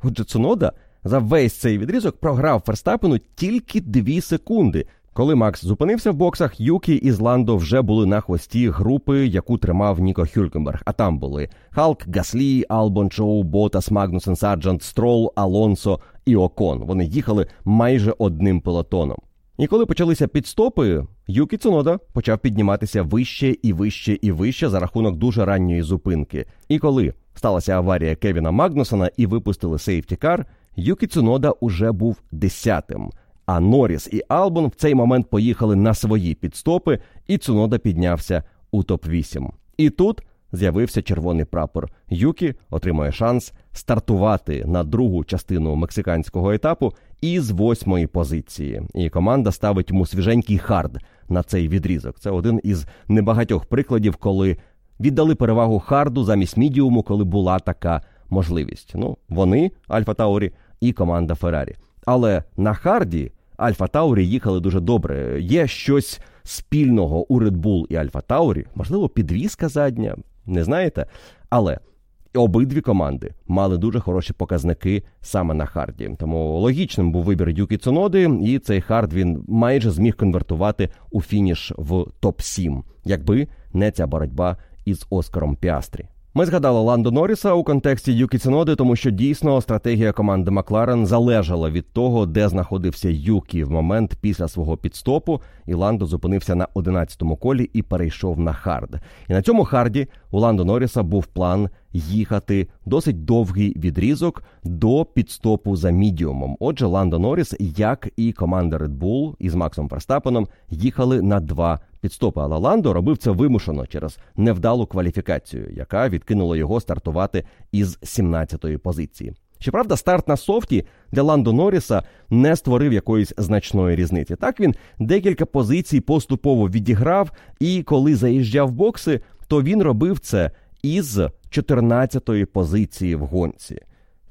Отже, Цунода за весь цей відрізок програв Ферстапену тільки 2 секунди. Коли Макс зупинився в боксах, Юкі із Ландо вже були на хвості групи, яку тримав Ніко Хюлькенберг. А там були Халк, Гаслі, Албон, Джоу, Боттас, Магнуссен, Сарджант, Строл, Алонсо і Окон. Вони їхали майже одним пелотоном. І коли почалися підстопи, Юкі Цунода почав підніматися вище і вище і вище за рахунок дуже ранньої зупинки. І коли сталася аварія Кевіна Магнусона і випустили сейфтікар, Юкі Цунода уже був десятим. А Норріс і Албон в цей момент поїхали на свої підстопи, і Цунода піднявся у топ-8. І тут з'явився червоний прапор. Юкі отримує шанс стартувати на другу частину мексиканського етапу із восьмої позиції. І команда ставить йому свіженький хард на цей відрізок. Це один із небагатьох прикладів, коли віддали перевагу харду замість мідіуму, коли була така можливість. Ну, вони, Альфа Таурі, і команда Феррарі. Але на харді Альфа Таурі їхали дуже добре. Є щось спільного у Red Bull і Альфа Таурі, можливо, підвіска задня, не знаєте. Але обидві команди мали дуже хороші показники саме на харді. Тому логічним був вибір Юкі Цуноди, і цей хард він майже зміг конвертувати у фініш в топ 7 якби не ця боротьба із Оскаром Піастрі. Ми згадали Ландо Норріса у контексті Юкі Цуноди, тому що дійсно стратегія команди Макларен залежала від того, де знаходився Юкі в момент після свого пітстопу. І Ландо зупинився на 11-му колі і перейшов на хард. І на цьому харді у Ландо Норріса був план їхати досить довгий відрізок до підстопу за мідіумом. Отже, Ландо Норріс, як і команда Red Bull із Максом Ферстапеном, їхали на два підстопи. Але Ландо робив це вимушено через невдалу кваліфікацію, яка відкинула його стартувати із 17-ї позиції. Щоправда, старт на софті для Ландо Норріса не створив якоїсь значної різниці. Так він декілька позицій поступово відіграв, і коли заїжджав бокси, то він робив це із 14-ї позиції в гонці.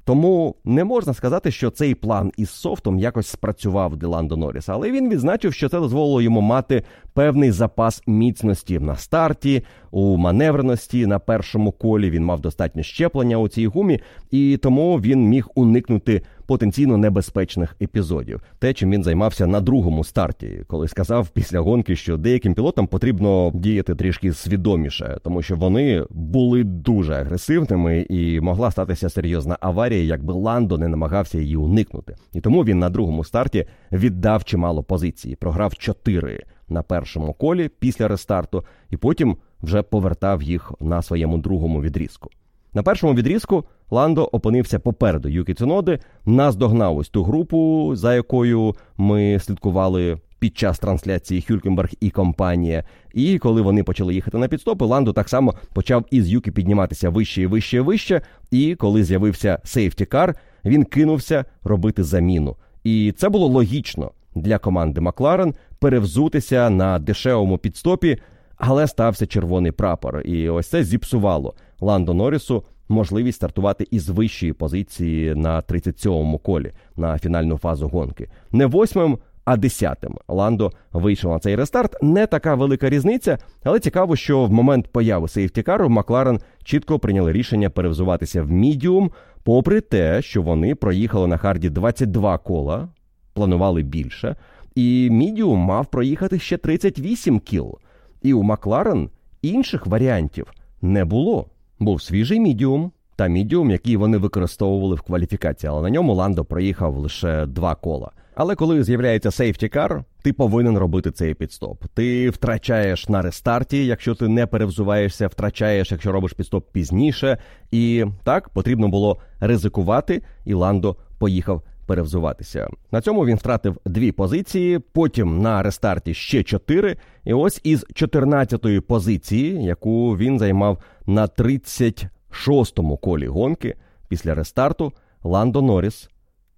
Тому не можна сказати, що цей план із софтом якось спрацював для Ландо Норріса, але він відзначив, що це дозволило йому мати певний запас міцності на старті, у маневреності на першому колі. Він мав достатньо щеплення у цій гумі, і тому він міг уникнути потенційно небезпечних епізодів. Те, чим він займався на другому старті, коли сказав після гонки, що деяким пілотам потрібно діяти трішки свідоміше, тому що вони були дуже агресивними і могла статися серйозна аварія, якби Ландо не намагався її уникнути. І тому він на другому старті віддав чимало позицій, програв чотири на першому колі після рестарту, і потім вже повертав їх на своєму другому відрізку. На першому відрізку Ландо опинився попереду Юкі Цуноди, наздогнав ось ту групу, за якою ми слідкували під час трансляції Хюлькенберг і компанія. І коли вони почали їхати на підстопи, Ландо так само почав із Юкі підніматися вище і вище і вище. І коли з'явився сейфтікар, він кинувся робити заміну. І це було логічно для команди Макларен перевзутися на дешевому підстопі, але стався червоний прапор. І ось це зіпсувало Ландо Норрісу можливість стартувати із вищої позиції на 37-му колі на фінальну фазу гонки. Не восьмим, а десятим. Ландо вийшов на цей рестарт. Не така велика різниця, але цікаво, що в момент появи сейфтікару Макларен чітко прийняли рішення перевзуватися в мідіум, попри те, що вони проїхали на харді 22 кола, планували більше. І мідіум мав проїхати ще 38 кіл. І у Макларен інших варіантів не було. Був свіжий мідіум та мідіум, який вони використовували в кваліфікації, але на ньому Ландо проїхав лише два кола. Але коли з'являється safety car, ти повинен робити цей пітстоп. Ти втрачаєш на рестарті, якщо ти не перевзуваєшся, втрачаєш, якщо робиш пітстоп пізніше. І так потрібно було ризикувати, і Ландо поїхав перевзуватися. На цьому він втратив дві позиції. Потім на рестарті ще чотири. І ось із 14-ї позиції, яку він займав на 36-му колі гонки після рестарту, Ландо Норріс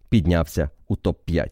піднявся у топ-5.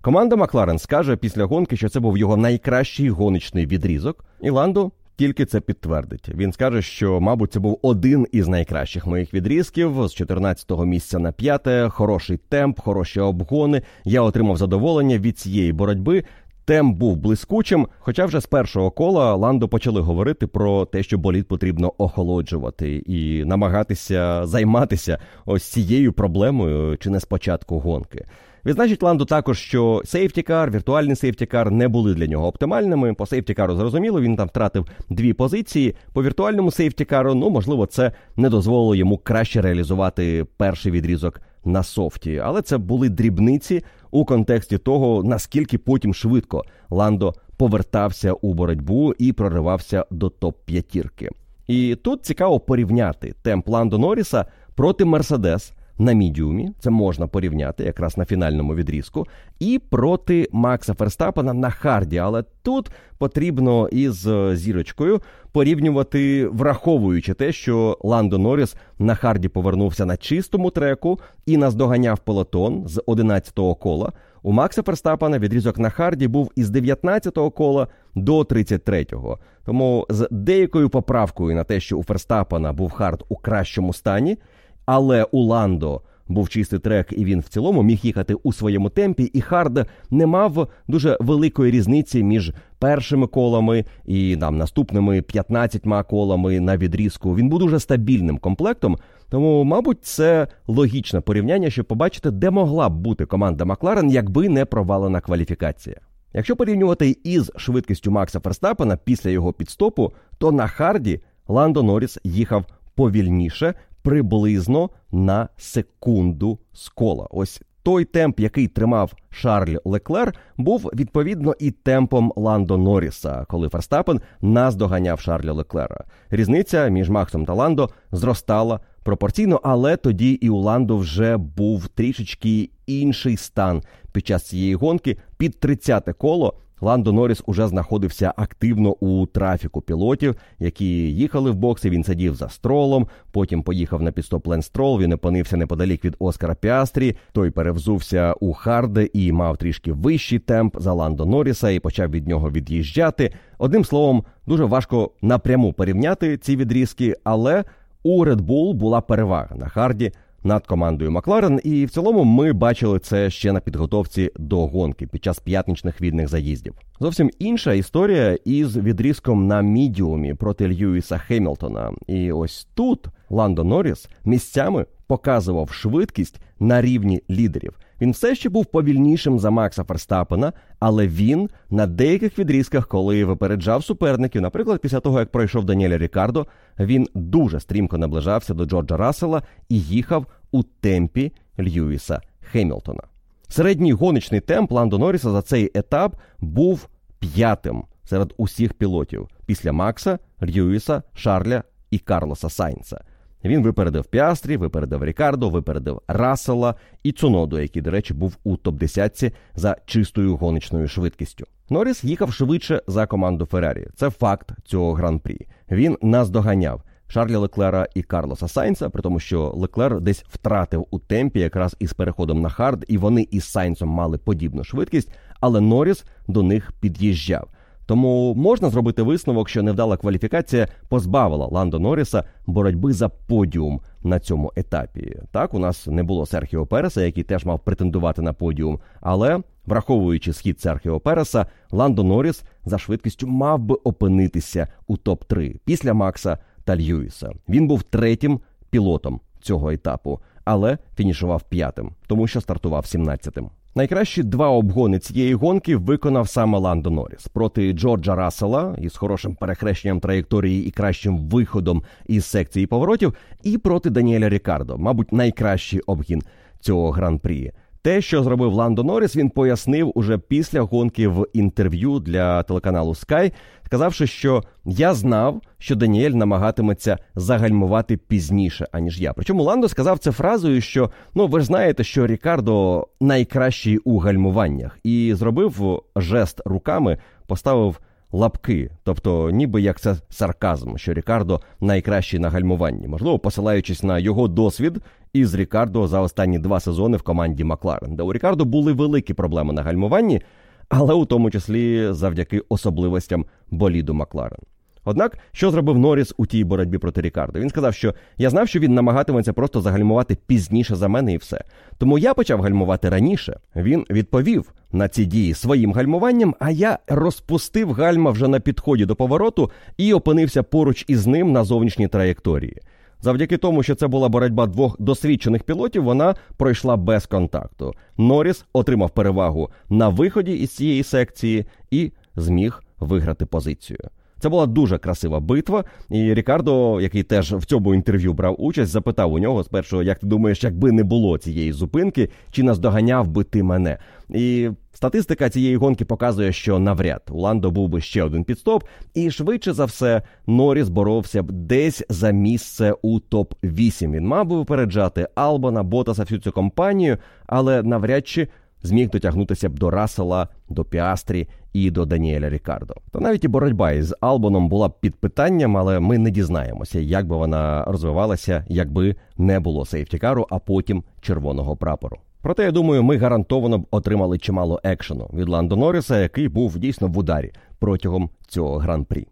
Команда Макларен скаже після гонки, що це був його найкращий гоночний відрізок, і Ландо тільки це підтвердить. Він скаже, що, мабуть, це був один із найкращих моїх відрізків з 14-го місця на п'яте, хороший темп, хороші обгони. Я отримав задоволення від цієї боротьби. Темп був блискучим, хоча вже з першого кола Ландо почали говорити про те, що боліт потрібно охолоджувати і намагатися займатися ось цією проблемою чи не спочатку гонки. Відзначить Ланду також, що сейфтікар, віртуальний сейфтікар не були для нього оптимальними. По сейфтікару зрозуміло, він там втратив дві позиції. По віртуальному сейфтікару, ну можливо, це не дозволило йому краще реалізувати перший відрізок на софті. Але це були дрібниці у контексті того, наскільки потім швидко Ландо повертався у боротьбу і проривався до топ п'ятірки. І тут цікаво порівняти темп Ландо Норріса проти Мерседес на мідіумі, це можна порівняти якраз на фінальному відрізку, і проти Макса Ферстапена на харді. Але тут потрібно із зірочкою порівнювати, враховуючи те, що Ландо Норріс на харді повернувся на чистому треку і наздоганяв пелотон з 11-го кола. У Макса Ферстапена відрізок на харді був із 19-го кола до 33-го. Тому з деякою поправкою на те, що у Ферстапена був хард у кращому стані. Але у Ландо був чистий трек, і він в цілому міг їхати у своєму темпі, і Хард не мав дуже великої різниці між першими колами і там наступними 15 колами на відрізку. Він був дуже стабільним комплектом. Тому, мабуть, це логічне порівняння, щоб побачити, де могла б бути команда Макларен, якби не провалена кваліфікація. Якщо порівнювати із швидкістю Макса Ферстапена після його підстопу, то на Харді Ландо Норріс їхав повільніше, приблизно на секунду з кола. Ось той темп, який тримав Шарль Леклер, був відповідно і темпом Ландо Норріса, коли Ферстапен наздоганяв Шарля Леклера. Різниця між Максом та Ландо зростала пропорційно, але тоді і у Ландо вже був трішечки інший стан під час цієї гонки. Під 30-те коло Ландо Норріс уже знаходився активно у трафіку пілотів, які їхали в бокси. Він сидів за стролом. Потім поїхав на підстоп Лен Строл. Він опинився неподалік від Оскара Піастрі. Той перевзувся у Харде і мав трішки вищий темп за Ландо Норріса і почав від нього від'їжджати. Одним словом, дуже важко напряму порівняти ці відрізки, але у Red Bull була перевага на Харді над командою Макларен, і в цілому ми бачили це ще на підготовці до гонки під час п'ятничних відних заїздів. Зовсім інша історія із відрізком на мідіумі проти Льюіса Хемілтона. І ось тут Ландо Норріс місцями показував швидкість на рівні лідерів. Він все ще був повільнішим за Макса Ферстапена, але він на деяких відрізках, коли випереджав суперників, наприклад, після того як пройшов Даніеля Рікардо, він дуже стрімко наближався до Джорджа Рассела і їхав у темпі Льюіса Хемілтона. Середній гоночний темп Ландо Норріса за цей етап був п'ятим серед усіх пілотів після Макса, Льюіса, Шарля і Карлоса Сайнца. Він випередив Піастрі, випередив Рікардо, випередив Рассела і Цуноду, який, до речі, був у топ-10 за чистою гоночною швидкістю. Норріс їхав швидше за команду Феррарі. Це факт цього гран-прі. Він наздоганяв Шарля Леклера і Карлоса Сайнца, при тому, що Леклер десь втратив у темпі якраз із переходом на хард, і вони із Сайнцем мали подібну швидкість. але Норріс до них під'їжджав. Тому можна зробити висновок, що невдала кваліфікація позбавила Ландо Норріса боротьби за подіум на цьому етапі. Так, у нас не було Серхіо Переса, який теж мав претендувати на подіум, але враховуючи схід Серхіо Переса, Ландо Норріс за швидкістю мав би опинитися у топ 3 після Макса та Льюіса. Він був третім пілотом цього етапу, але фінішував п'ятим, тому що стартував 17-тим. Найкращі два обгони цієї гонки виконав саме Ландо Норріс проти Джорджа Рассела із хорошим перехрещенням траєкторії і кращим виходом із секції поворотів, і проти Даніеля Рікардо, мабуть, найкращий обгін цього гран-прі. Те, що зробив Ландо Норріс, він пояснив уже після гонки в інтерв'ю для телеканалу Sky, сказавши, що я знав, що Даніель намагатиметься загальмувати пізніше, аніж я. Причому Ландо сказав це фразою, що ну ви ж знаєте, що Рікардо найкращий у гальмуваннях, і зробив жест руками, поставив лапки, тобто, ніби як це сарказм, що Рікардо найкращий на гальмуванні, можливо, посилаючись на його досвід із Рікардо за останні два сезони в команді Макларен, де у Рікардо були великі проблеми на гальмуванні, але у тому числі завдяки особливостям боліду Макларен. Однак, що зробив Норріс у тій боротьбі проти Рікардо? Він сказав, що я знав, що він намагатиметься просто загальмувати пізніше за мене і все. Тому я почав гальмувати раніше. Він відповів на ці дії своїм гальмуванням, а я розпустив гальма вже на підході до повороту і опинився поруч із ним на зовнішній траєкторії. Завдяки тому, що це була боротьба двох досвідчених пілотів, вона пройшла без контакту. Норріс отримав перевагу на виході із цієї секції і зміг виграти позицію. Це була дуже красива битва. І Рікардо, який теж в цьому інтерв'ю брав участь, запитав у нього спершу, як ти думаєш, якби не було цієї зупинки, чи наздоганяв би ти мене? І статистика цієї гонки показує, що навряд у Ландо був би ще один підстоп, і швидше за все Норріс боровся б десь за місце у топ 8 Він мав би випереджати Албана, Ботаса всю цю компанію, але навряд чи зміг дотягнутися б до Рассела, до Піастрі і до Даніеля Рікардо. То навіть і боротьба із Албоном була б під питанням, але ми не дізнаємося, як би вона розвивалася, якби не було сейфтікару, а потім червоного прапору. Проте я думаю, ми гарантовано б отримали чимало екшену від Ландо Норріса, який був дійсно в ударі протягом цього гран-прі.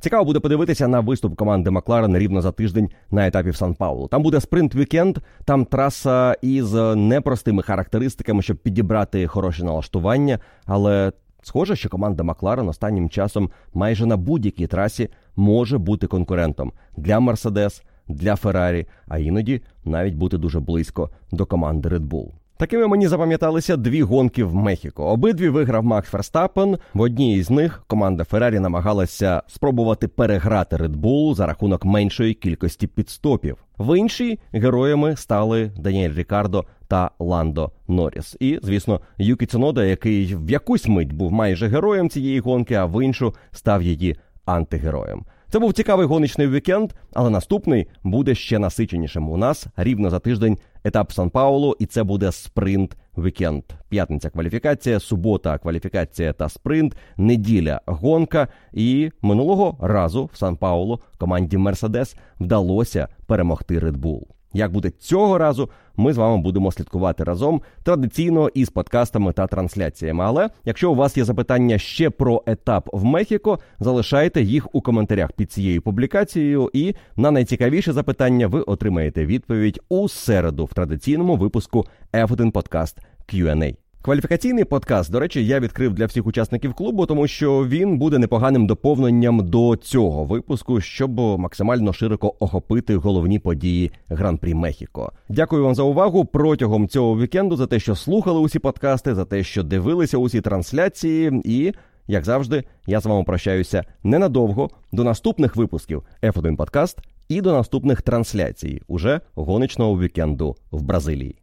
Цікаво буде подивитися на виступ команди Макларен рівно за тиждень на етапі в Сан Паулу. Там буде спринт-вікенд, там траса із непростими характеристиками, щоб підібрати хороше налаштування. Але схоже, що команда Макларен останнім часом майже на будь-якій трасі може бути конкурентом для Мерседес, для Феррарі, а іноді навіть бути дуже близько до команди Red Bull. Такими мені запам'яталися дві гонки в Мехіко. Обидві виграв Макс Ферстапен. В одній із них команда Феррарі намагалася спробувати переграти Red Bull за рахунок меншої кількості пітстопів. В іншій героями стали Даніель Рікардо та Ландо Норріс. І, звісно, Юкі Цунода, який в якусь мить був майже героєм цієї гонки, а в іншу став її антигероєм. Це був цікавий гоночний вікенд, але наступний буде ще насиченішим. У нас рівно за тиждень етап Сан Паулу, і це буде спринт вікенд. П'ятниця кваліфікація, субота, кваліфікація та спринт, неділя гонка. І минулого разу в Сан Паулу команді Мерседес вдалося перемогти Red Bull. Як буде цього разу, ми з вами будемо слідкувати разом традиційно із подкастами та трансляціями. Але якщо у вас є запитання ще про етап в Мехіко, залишайте їх у коментарях під цією публікацією, і на найцікавіше запитання ви отримаєте відповідь у середу в традиційному випуску F1 Podcast Q&A. Кваліфікаційний подкаст, до речі, я відкрив для всіх учасників клубу, тому що він буде непоганим доповненням до цього випуску, щоб максимально широко охопити головні події Гран-прі Мехіко. Дякую вам за увагу протягом цього вікенду за те, що слухали усі подкасти, за те, що дивилися усі трансляції, і як завжди, я з вами прощаюся ненадовго до наступних випусків F1 Подкаст і до наступних трансляцій уже гоночного вікенду в Бразилії.